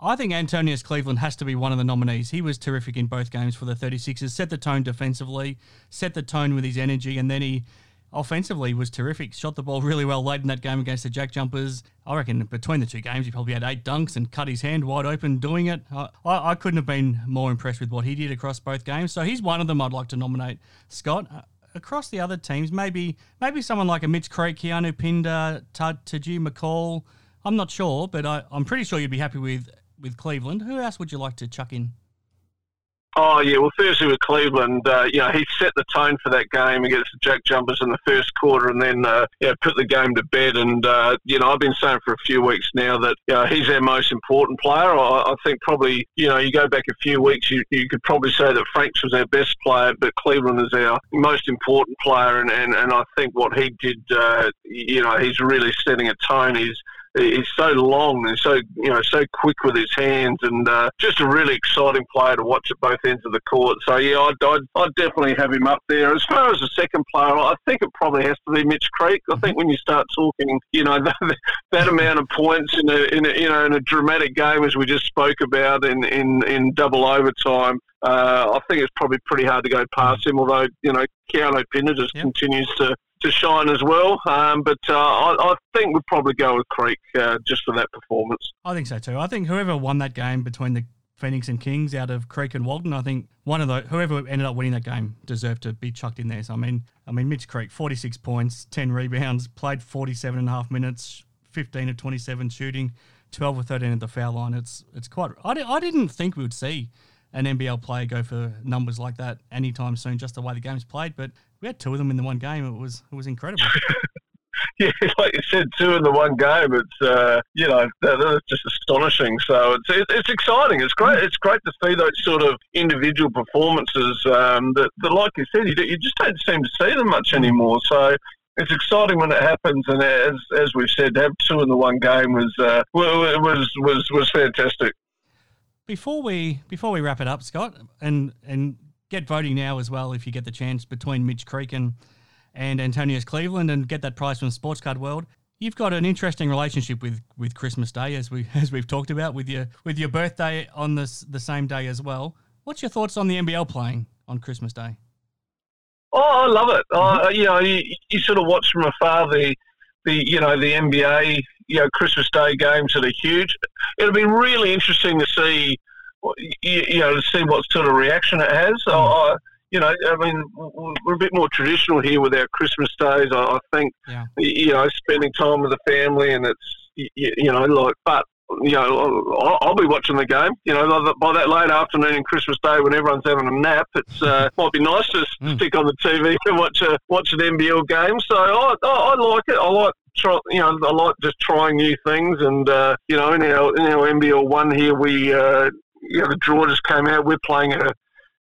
I think Antonius Cleveland has to be one of the nominees. He was terrific in both games for the 36ers, set the tone defensively, set the tone with his energy, and then he offensively was terrific. Shot the ball really well late in that game against the Jack Jumpers. I reckon between the two games, he probably had eight dunks and cut his hand wide open doing it. I, I couldn't have been more impressed with what he did across both games. So he's one of them I'd like to nominate. Scott, across the other teams, maybe maybe someone like a Mitch Creek, Keanu Pinder, Tahjere McCall. I'm not sure, but I, I'm pretty sure you'd be happy with with Cleveland. Who else would you like to chuck in? Oh yeah, well Thursday with Cleveland, uh, you know he set the tone for that game against the Jack Jumpers in the first quarter, and then uh, put the game to bed. And uh, you know I've been saying for a few weeks now that you know, he's our most important player. I, I, think probably you know you go back a few weeks, you, you could probably say that Franks was our best player, but Cleveland is our most important player. And, and, and I think what he did, uh, you know, he's really setting a tone. He's he's so long and so you know so quick with his hands and uh, just a really exciting player to watch at both ends of the court. So yeah, I'd, I'd, I'd, definitely have him up there. As far as the second player, I think it probably has to be Mitch Creek. I think when you start talking, you know that, that amount of points in a, in a you know in a dramatic game as we just spoke about in in, in double overtime. Uh, I think it's probably pretty hard to go past him. Although you know Keanu Pinder just yep. continues to to shine as well. Um, but uh, I, I, think we'd probably go with Creek uh, just for that performance. I think so too. I think whoever won that game between the Phoenix and Kings out of Creek and Walton, I think one of the whoever ended up winning that game deserved to be chucked in there. So I mean, I mean Mitch Creek, forty six points, ten rebounds, played forty seven and a half minutes, fifteen of twenty seven shooting. 12 or 13 at the foul line. It's it's quite. I, I didn't think we would see an NBL player go for numbers like that anytime soon, just the way the game's played. But we had two of them in the one game. It was it was incredible. yeah, like you said, two in the one game. It's uh, you know that, that's just astonishing. So it's, it's it's exciting. It's great. It's great to see those sort of individual performances um, that, that, like you said, you, you just don't seem to see them much anymore. So it's exciting when it happens, and as as we've said, to have two in the one game was uh, was was was fantastic. Before we before we wrap it up, Scott, and and get voting now as well if you get the chance between Mitch Creek and and Antonius Cleveland and get that prize from Sports Card World. You've got an interesting relationship with, with Christmas Day, as we as we've talked about, with your with your birthday on this the same day as well. What's your thoughts on the NBL playing on Christmas Day? Oh, I love it. Mm-hmm. Uh, you know, you, you, sort of watch from afar the the you know the NBA you know Christmas Day games that are huge. It'll be really interesting to see you, you know to see what sort of reaction it has. Mm. I, you know, I mean, we're a bit more traditional here with our Christmas days. I, I think, yeah. you know, spending time with the family and it's, you, you know, like, but you know, I'll, I'll, be watching the game. You know, by that late afternoon in Christmas Day when everyone's having a nap, it's uh, might be nice to mm. stick on the TV and watch a watch an NBL game. So I, I, I like it. I like try, you know, I like just trying new things. And uh, you know, in our in our NBL one here, we uh, you know the draw just came out. We're playing a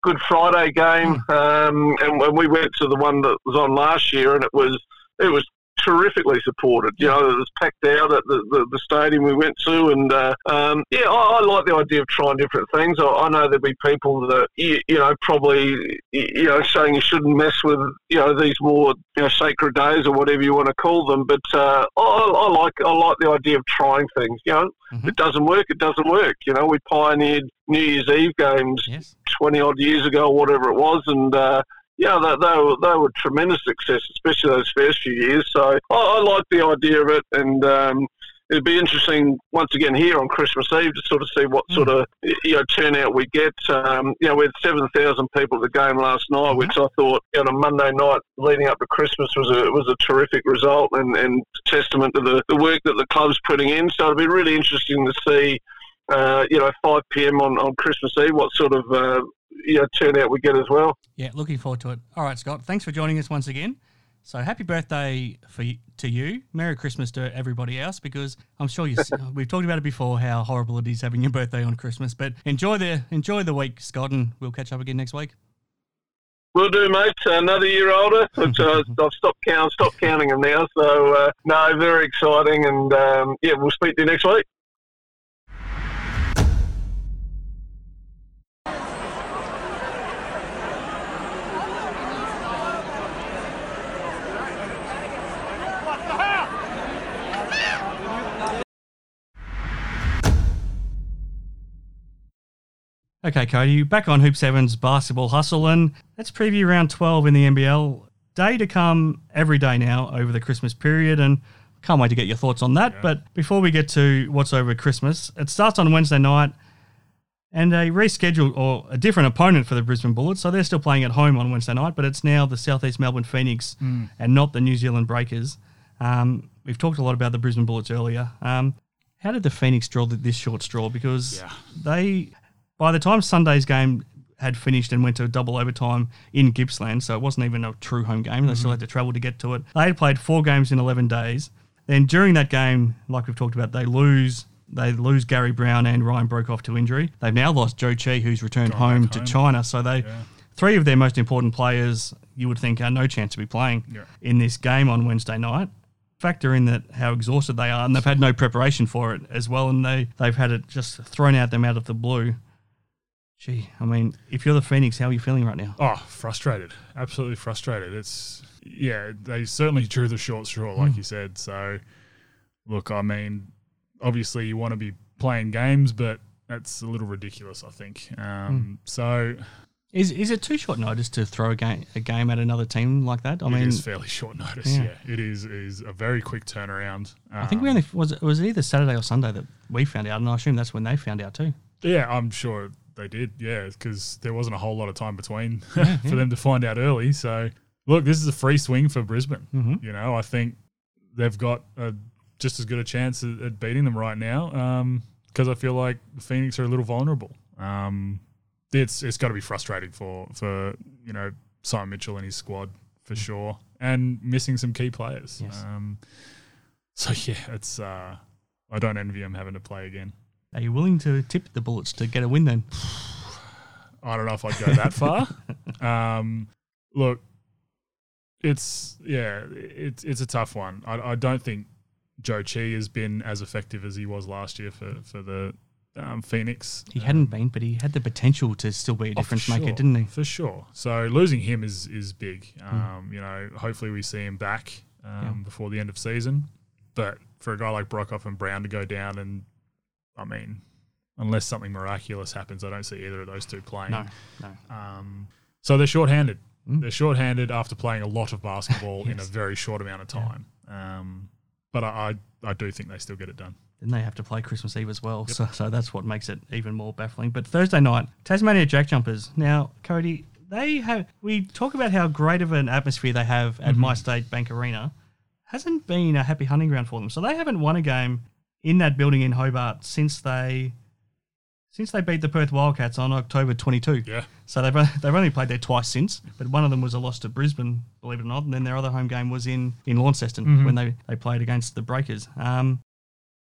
Good Friday game, hmm. um, and when we went to the one that was on last year, and it was it was terrifically supported. You know, it was packed out at the, the, the stadium we went to, and uh, um, yeah, I, I, like the idea of trying different things. I, I, know there'll be people that you, you, know probably you know saying you shouldn't mess with you know these more you know sacred days or whatever you want to call them, but uh, I, I, like I like the idea of trying things. You know, mm-hmm. if it doesn't work, it doesn't work. You know, we pioneered New Year's Eve games yes. twenty odd years ago, or whatever it was, and uh, yeah, they, they, were, they were tremendous success, especially those first few years. So I, I like the idea of it, and um, it'd be interesting once again here on Christmas Eve to sort of see what mm. sort of you know turnout we get. Um, you know, we had seven thousand people at the game last night, mm-hmm. which I thought on a Monday night leading up to Christmas was a was a terrific result and, and testament to the, the work that the club's putting in. So it'd be really interesting to see. Uh, you know, 5 p.m. on, on Christmas Eve, what sort of uh, you know, turnout we get as well. Yeah, looking forward to it. All right, Scott, thanks for joining us once again. So happy birthday for to you. Merry Christmas to everybody else because I'm sure you we've talked about it before how horrible it is having your birthday on Christmas. But enjoy the enjoy the week, Scott, and we'll catch up again next week. We'll do, mate. Another year older, which uh, I've stopped count, stopped counting them now. So uh, no, very exciting, and um, yeah, we'll speak to you next week. Okay, Cody, back on Hoop 7's basketball hustle, and let's preview round 12 in the NBL. Day to come every day now over the Christmas period, and can't wait to get your thoughts on that. Yeah. But before we get to what's over Christmas, it starts on Wednesday night and a rescheduled or a different opponent for the Brisbane Bullets. So they're still playing at home on Wednesday night, but it's now the Southeast Melbourne Phoenix mm. and not the New Zealand Breakers. Um, we've talked a lot about the Brisbane Bullets earlier. Um, how did the Phoenix draw this short straw? Because yeah. they by the time Sunday's game had finished and went to double overtime in Gippsland, so it wasn't even a true home game. They mm-hmm. still had to travel to get to it. They had played four games in 11 days. Then during that game, like we've talked about, they lose they lose Gary Browne and Ryan Broekhoff to injury. They've now lost Zhou Qi, who's returned home, home, to China. So they yeah. three of their most important players, you would think, are no chance to be playing yeah. in this game on Wednesday night. Factor in that how exhausted they are, and they've had no preparation for it as well, and they they've had it just thrown at them out of the blue. Gee, I mean, if you're the Phoenix, how are you feeling right now? Oh, frustrated. Absolutely frustrated. It's yeah, they certainly drew the short straw, like mm. you said. So, look, I mean, obviously you want to be playing games, but that's a little ridiculous, I think. Um, mm. So, is is it too short notice to throw a game a game at another team like that? I it mean, it is fairly short notice. Yeah, yeah it is. It is a very quick turnaround. Um, I think we only was it was either Saturday or Sunday that we found out, and I assume that's when they found out too. Yeah, I'm sure they did, yeah, because there wasn't a whole lot of time between yeah, for yeah. them to find out early. So, look, this is a free swing for Brisbane. Mm-hmm. You know, I think they've got a just as good a chance at, at beating them right now because I feel like the Phoenix are a little vulnerable. Um, it's it's got to be frustrating for for you know Simon Mitchell and his squad for sure, and missing some key players. Yes. Um, so yeah, it's uh, I don't envy him having to play again. Are you willing to tip the Bullets to get a win then? I don't know if I'd go that far. Um, look, it's yeah, it's it's a tough one. I, I don't think Zhou Qi has been as effective as he was last year for for the um, Phoenix. He hadn't been, but he had the potential to still be a Oh, difference maker, sure, didn't he? For sure. So losing him is is big. Um, You know, hopefully we see him back um, Yeah. before the end of season. But for a guy like Broekhoff and Browne to go down, and I mean, unless something miraculous happens, I don't see either of those two playing. No, no. Um, so they're shorthanded. Mm. They're shorthanded after playing a lot of basketball in a very short amount of time. Um, but I, I I do think they still get it done. Then they have to play Christmas Eve as well. So, so that's what makes it even more baffling. But Thursday night, Tasmania Jack Jumpers. Now, Cody, they have. We talk about how great of an atmosphere they have at MyState Bank Arena. Hasn't been a happy hunting ground for them. So they haven't won a game in that building in Hobart since they since they beat the Perth Wildcats on October 22. Yeah. So they've they've only played there twice since, but one of them was a loss to Brisbane, believe it or not, and then their other home game was in in Launceston Mhm. when they, they played against the Breakers. Um,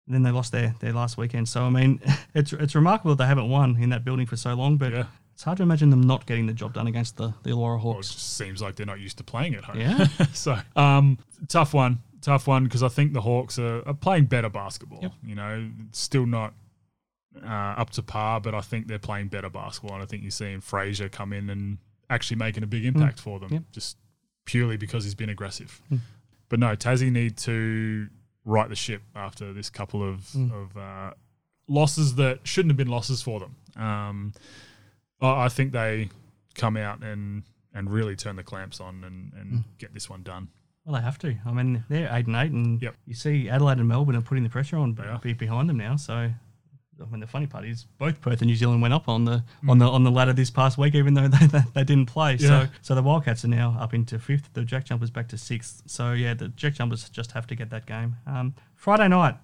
then they lost their, their last weekend. So I mean, it's it's remarkable that they haven't won in that building for so long, but Yeah. it's hard to imagine them not getting the job done against the the Laura Well, it Hawks. just seems like they're not used to playing at home. Yeah. so, um, tough one, tough one because I think the Hawks are, are playing better basketball. Yep. You know, still not uh, up to par, but I think they're playing better basketball. And I think you're seeing Frazier come in and actually making a big impact for them, Yep. just purely because he's been aggressive. But no, Tassie need to right the ship after this couple of of uh, losses that shouldn't have been losses for them. Um, I I think they come out and and really turn the clamps on and, and get this one done. Well, they have to. I mean, they're eight and eight, and Yep. you see Adelaide and Melbourne are putting the pressure on be behind them now. So, I mean, the funny part is both Perth and New Zealand went up on the on the on the ladder this past week, even though they, they, they didn't play. Yeah. So, so the Wildcats are now up into fifth. The Jack Jumpers back to sixth. So yeah, the Jack Jumpers just have to get that game. Um, Friday night.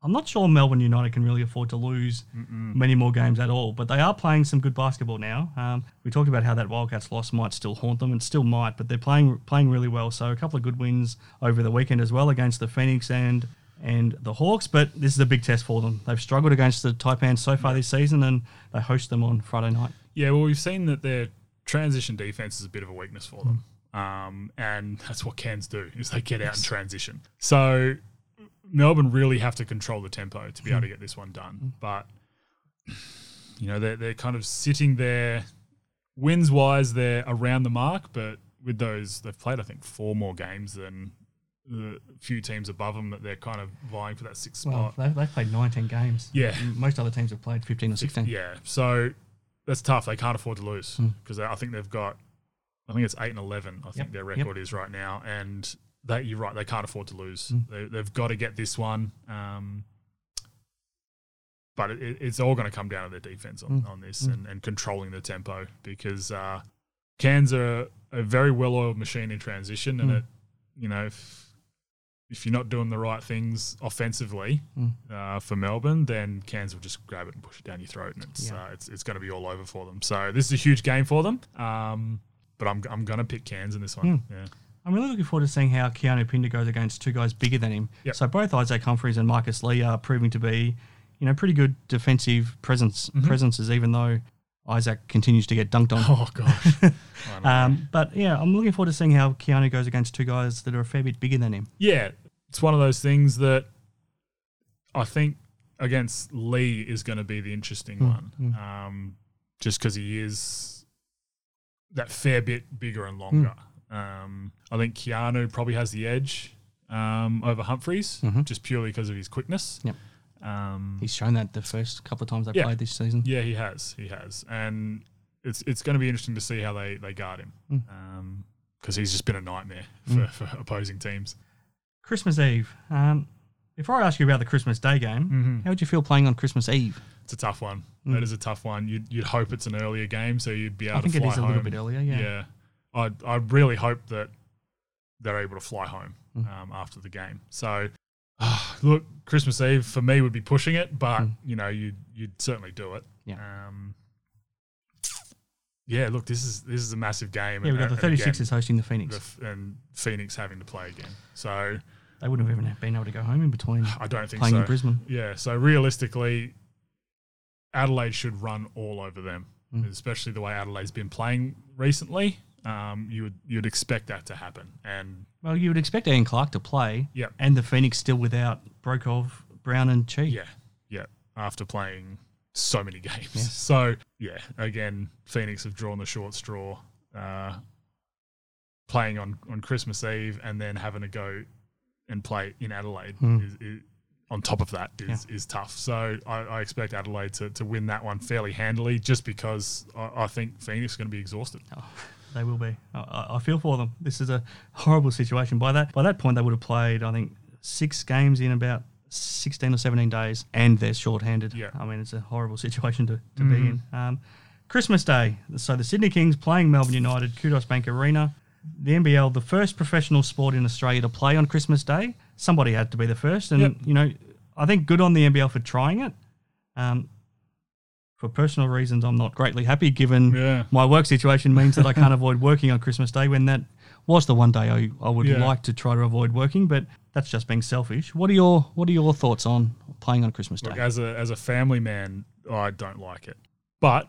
I'm not sure Melbourne United can really afford to lose many more games at all, but they are playing some good basketball now. Um, we talked about how that Wildcats loss might still haunt them, and still might, but they're playing playing really well. So a couple of good wins over the weekend as well against the Phoenix and and the Hawks. But this is a big test for them. They've struggled against the Taipans so far this season, and they host them on Friday night. Yeah, well, we've seen that their transition defense is a bit of a weakness for them, um, and that's what Cairns do is they get out and transition. So Melbourne really have to control the tempo to be able to get this one done. But you know they're they're kind of sitting there, wins wise, they're around the mark, but with those they've played I think four more games than the few teams above them that they're kind of vying for that sixth Well, spot. they've, they've played 19 games. Yeah. Most other teams have played 15 or 16. Yeah, so that's tough. They can't afford to lose Hmm. because I think they've got, I think it's eight and eleven. I think Yep, their yep. record is right now, and that you're right. They can't afford to lose. Hmm. They, they've got to get this one. Um, but it, it's all going to come down to their defense on, Mm. on this and, and controlling the tempo because uh, Cairns are a very well-oiled machine in transition, and Mm. it, you know, if, if you're not doing the right things offensively Mm. uh, for Melbourne, then Cairns will just grab it and push it down your throat, and it's Yeah. uh, it's, it's going to be all over for them. So this is a huge game for them. Um, but I'm I'm going to pick Cairns in this one. Hmm. Yeah. I'm really looking forward to seeing how Keanu Pinder goes against two guys bigger than him. Yep. So both Isaac Humphries and Marcus Lee are proving to be, you know, pretty good defensive presence Mm-hmm. presences, even though Isaac continues to get dunked on. Oh gosh. Um, but yeah, I'm looking forward to seeing how Keanu goes against two guys that are a fair bit bigger than him. yeah, it's one of those things that I think against Lee is going to be the interesting Mm, one, um, just because he is that fair bit bigger and longer. Mm. Um, I think Keanu probably has the edge um, over Humphries, Mhm. just purely because of his quickness. Yep. Um, He's shown that the first couple of times they've Yeah. played this season. Yeah, he has. He has, and it's it's going to be interesting to see how they they guard him Mm. because he's just been a nightmare for, for opposing teams. Christmas Eve. Um, before I ask you about the Christmas Day game, Mhm. how would you feel playing on Christmas Eve? It's a tough one. Mm. That is a tough one. You'd you'd hope it's an earlier game so you'd be able I think to it fly is a home. little bit earlier. Yeah. Yeah, I I really hope that they're able to fly home Mm. um, after the game. So. ah, look, Christmas Eve for me would be pushing it, but you know, you'd you'd certainly do it. Yeah. Um, yeah. Look, this is this is a massive game. Yeah, we've got the and 36ers hosting the Phoenix. the and Phoenix having to play again. So They wouldn't have even been able to go home in between. I don't think Playing so. in Brisbane. Yeah. So realistically, Adelaide should run all over them, Mm. especially the way Adelaide's been playing recently. Um, you would you'd expect that to happen, and Well, you would expect Ian Clark to play. Yep. And the Phoenix still without Broekhoff, Browne, and Qi. yeah, yeah. After playing so many games, Yes. so yeah. Again, Phoenix have drawn the short straw, uh, playing on on Christmas Eve and then having to go and play in Adelaide. Hmm. Is, is, on top of that is, is tough. So I, I expect Adelaide to, to win that one fairly handily just because I, I think Phoenix is going to be exhausted. Oh, they will be. I- I, feel for them. This is a horrible situation. By that by that point, they would have played, I think, six games in about sixteen or seventeen days, and they're shorthanded. Yeah. I mean, it's a horrible situation to, to be Mhm. in. Um, Christmas Day. So the Sydney Kings playing Melbourne United, Kudos Bank Arena. The NBL, the first professional sport in Australia to play on Christmas Day. Somebody had to be the first, and Yep. you know, I think good on the NBL for trying it. Um, for personal reasons, I'm not greatly happy given Yeah. my work situation means that I can't avoid working on Christmas Day when that was the one day I, I would Yeah. like to try to avoid working, but that's just being selfish. What are your what are your thoughts on playing on Christmas Day? Look, as a as a family man, I don't like it, but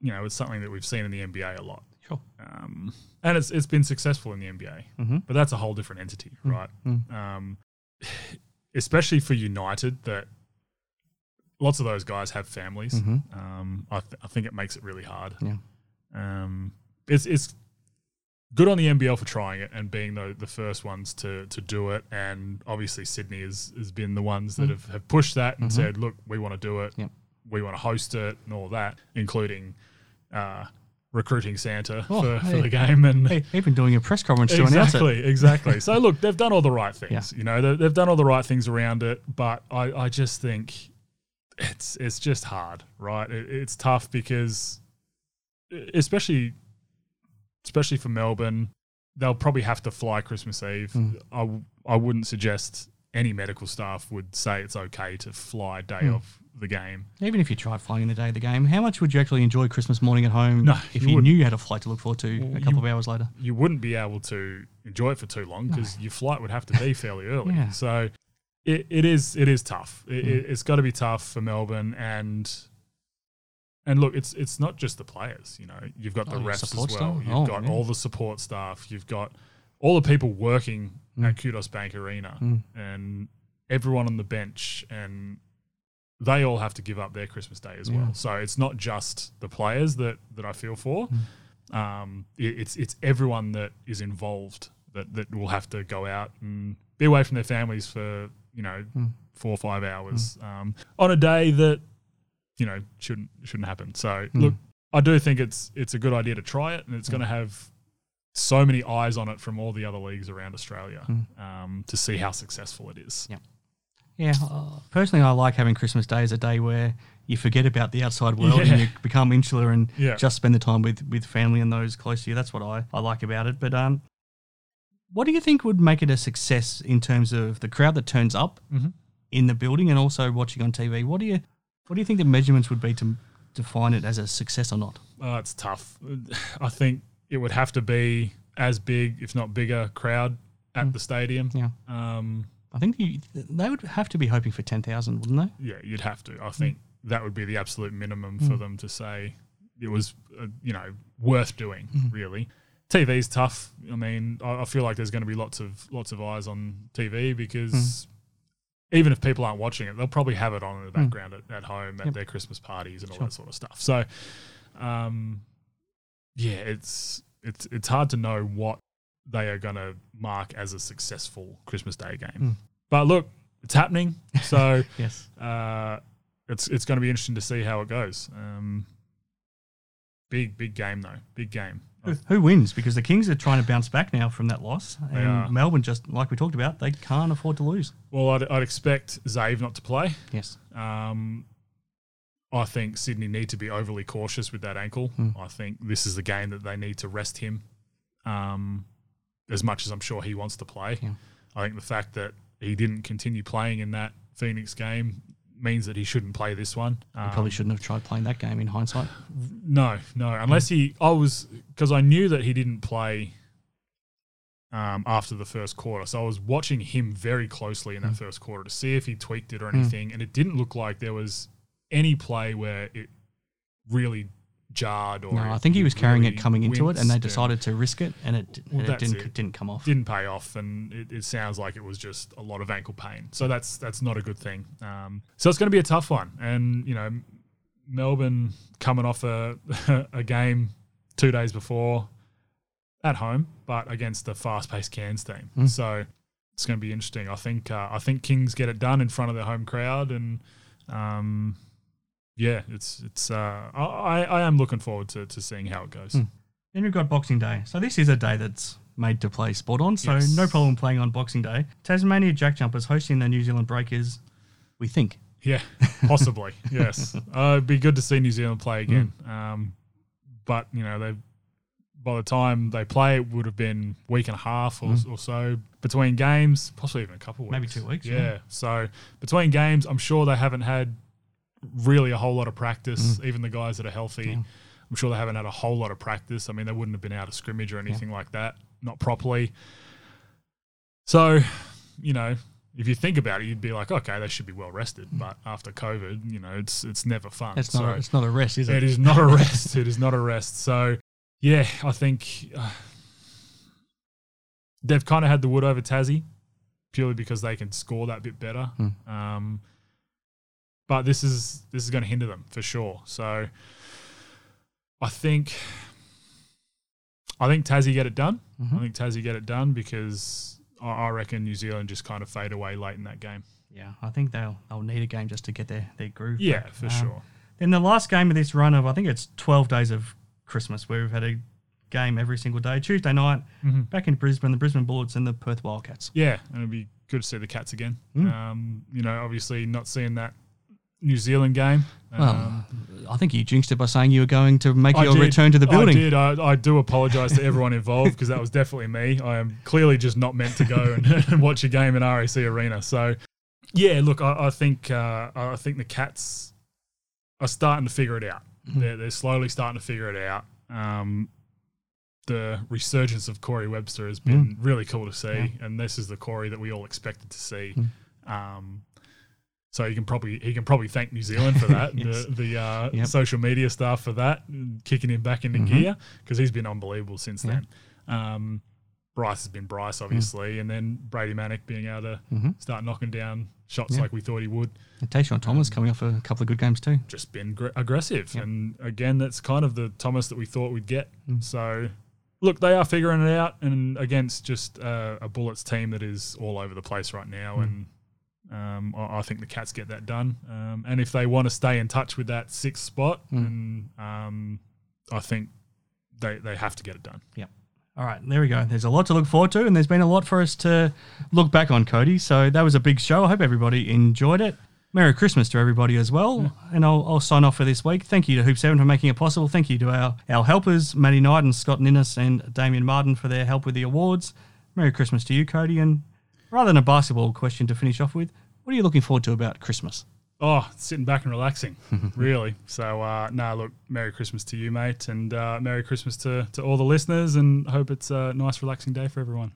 you know it's something that we've seen in the NBA a lot. Sure. Um, and it's it's been successful in the NBA, Mhm. but that's a whole different entity, Mm, right? mm. Um, especially for United, that lots of those guys have families. Mhm. Um, I, th- I think it makes it really hard. Yeah. Um, it's it's good on the NBL for trying it and being the, the first ones to to do it. And obviously Sydney has, has been the ones that Mm. have, have pushed that and Mhm. said, look, we want to do it. Yep. We want to host it and all that, including uh, recruiting Santa Oh, for, hey. for the game and Hey, even doing a press conference to announce it. exactly, exactly. So look, they've done all the right things. Yeah. You know, they, they've done all the right things around it, but I, I just think it's it's just hard, right? It, it's tough because, especially especially for Melbourne, they'll probably have to fly Christmas Eve. Mm. I w- I wouldn't suggest any medical staff would say it's okay to fly day Mm. of the game. Even if you tried flying in the day of the game, how much would you actually enjoy Christmas morning at home No, if you you, knew you had a flight to look forward to Well, a couple you- of hours later? you wouldn't be able to enjoy it for too long because your flight would have to be fairly early. Yeah. So it, it is it is tough. It, Mm. it's got to be tough for Melbourne and and look, it's it's not just the players. You know, you've got the Oh, refs as well. staff? You've Oh, got yeah. all the support staff. You've got all the people working Mm. at Kudos Bank Arena Mm. and everyone on the bench and they all have to give up their Christmas day as Yeah. well. So it's not just the players that, that I feel for. Mm. Um, it- it's it's everyone that is involved that, that will have to go out and be away from their families for you know Mm. four or five hours um, on a day that you know shouldn't shouldn't happen. So Mm. look, I do think it's it's a good idea to try it, and it's going to have so many eyes on it from all the other leagues around Australia Mm. um, to see how successful it is. Yeah. Yeah, uh, personally, I like having Christmas Day as a day where you forget about the outside world Yeah. and you become insular and Yeah. just spend the time with, with family and those close to you. That's what I, I like about it. But um, what do you think would make it a success in terms of the crowd that turns up Mhm. in the building and also watching on TV? What do you what do you think the measurements would be to define it as a success or not? Uh, it's tough. I think it would have to be as big, if not bigger, crowd at the stadium. Yeah. Um, I think you, they would have to be hoping for ten thousand, wouldn't they? yeah, you'd have to. I think that would be the absolute minimum for Mm. them to say it was, uh, you know, worth doing. Mhm. Really, TV's tough. I mean, I, I feel like there's going to be lots of lots of eyes on TV because Mm. even if people aren't watching it, they'll probably have it on in the Mm. background at, at home at Yep. their Christmas parties and all Sure. that sort of stuff. So, um, yeah, it's it's it's hard to know what they are going to mark as a successful Christmas Day game. Mm. But look, it's happening. So Yes. uh, it's it's going to be interesting to see how it goes. Um, big big game though, big game. Who, wins? Because the Kings are trying to bounce back now from that loss, and are. Melbourne just like we talked about, they can't afford to lose. Well, I'd, I'd expect Zave not to play. Yes. Um, I think Sydney need to be overly cautious with that ankle. Hmm. I think this is the game that they need to rest him. Um, as much as I'm sure he wants to play, Yeah. I think the fact that he didn't continue playing in that Phoenix game means that he shouldn't play this one. He probably Um, shouldn't have tried playing that game in hindsight. no, no. Unless he, I was because I knew that he didn't play um, after the first quarter, so I was watching him very closely in that first quarter to see if he tweaked it or anything, and it didn't look like there was any play where it really jarred or No, I think he was carrying really it coming into it, and they decided to risk it, and it, Well, and it didn't it. didn't come off. didn't pay off, and it, it sounds like it was just a lot of ankle pain. So that's that's not a good thing. Um, so it's going to be a tough one, and you know, Melbourne coming off a a game two days before at home, but against the fast-paced Cairns team. Mm. So it's going to be interesting. I think uh, I think Kings get it done in front of their home crowd, and um, yeah, it's it's. Uh, I I am looking forward to, to seeing how it goes. Mm. Then we've got Boxing Day. So this is a day that's made to play sport on. So Yes. no problem playing on Boxing Day. Tasmania Jack Jumpers hosting the New Zealand Breakers. We think. Yeah, possibly. yes, uh, it'd be good to see New Zealand play again. Um, but you know, they by the time they play, it would have been week and a half or, or so between games, possibly even a couple of weeks, Maybe two weeks, Yeah. yeah. So between games, I'm sure they haven't had really a whole lot of practice. Even the guys that are healthy, I'm sure they haven't had a whole lot of practice. I mean, they wouldn't have been out of scrimmage or anything like that, not properly. So, you know, if you think about it, you'd be like, okay, they should be well rested. But after COVID, you know, it's it's never fun. It's So not. it's not a rest, is it? it is not a rest. it is not a rest. So, yeah, I think uh, they've kind of had the wood over Tassie purely because they can score that bit better. Hmm. Um, but this is this is going to hinder them for sure. So, I think I think Tassie get it done. Mm-hmm. I think Tassie get it done because I, I reckon New Zealand just kind of fade away late in that game. Yeah, I think they'll they'll need a game just to get their their groove. Yeah, back. for Um, sure. Then the last game of this run of I think it's twelve days of Christmas where we've had a game every single day. Tuesday night, Mhm. back in Brisbane, the Brisbane Bullets and the Perth Wildcats. Yeah, and it'd be good to see the Cats again. Mm. Um, you know, obviously not seeing that New Zealand game. Well, Um, I think you jinxed it by saying you were going to make I your did- return to the building. I did. I, I do apologise to everyone involved because that was definitely me. I am clearly just not meant to go and, and watch a game in RAC Arena. So, yeah, look, I, I think uh, I think the Cats are starting to figure it out. Mm-hmm. They're, they're slowly starting to figure it out. Um, the resurgence of Corey Webster has been really cool to see, Mm. Yeah. and this is the Corey that we all expected to see. Mm. Um, so he can probably he can probably thank New Zealand for that, Yes. the the uh, Yep. social media stuff for that, kicking him back into Mhm. gear because he's been unbelievable since Yeah. then. Um, Bryce has been Bryce, obviously, and then Brady Manek being able to Mhm. start knocking down shots Yeah. like we thought he would. And TaShawn Thomas coming off a couple of good games too. Just been gr- aggressive, and again, that's kind of the Thomas that we thought we'd get. Mm. So, look, they are figuring it out, and against just uh, a Bullets team that is all over the place right now, Mm. and um, I, I think the Cats get that done. Um, and if they want to stay in touch with that sixth spot, Mm. then um, I think they they have to get it done. Yep. All right, there we go. There's a lot to look forward to, and there's been a lot for us to look back on, Cody. So that was a big show. I hope everybody enjoyed it. Merry Christmas to everybody as well. And I'll, I'll sign off for this week. Thank you to Hoop 7 for making it possible. Thank you to our, our helpers, Matty Knight and Scott Ninnis and Damien Martin for their help with the awards. Merry Christmas to you, Cody. And rather than a basketball question to finish off with, what are you looking forward to about Christmas? Oh, sitting back and relaxing, really. So, uh, no, look, Merry Christmas to you, mate, and uh, Merry Christmas to, to all the listeners, and hope it's a nice, relaxing day for everyone.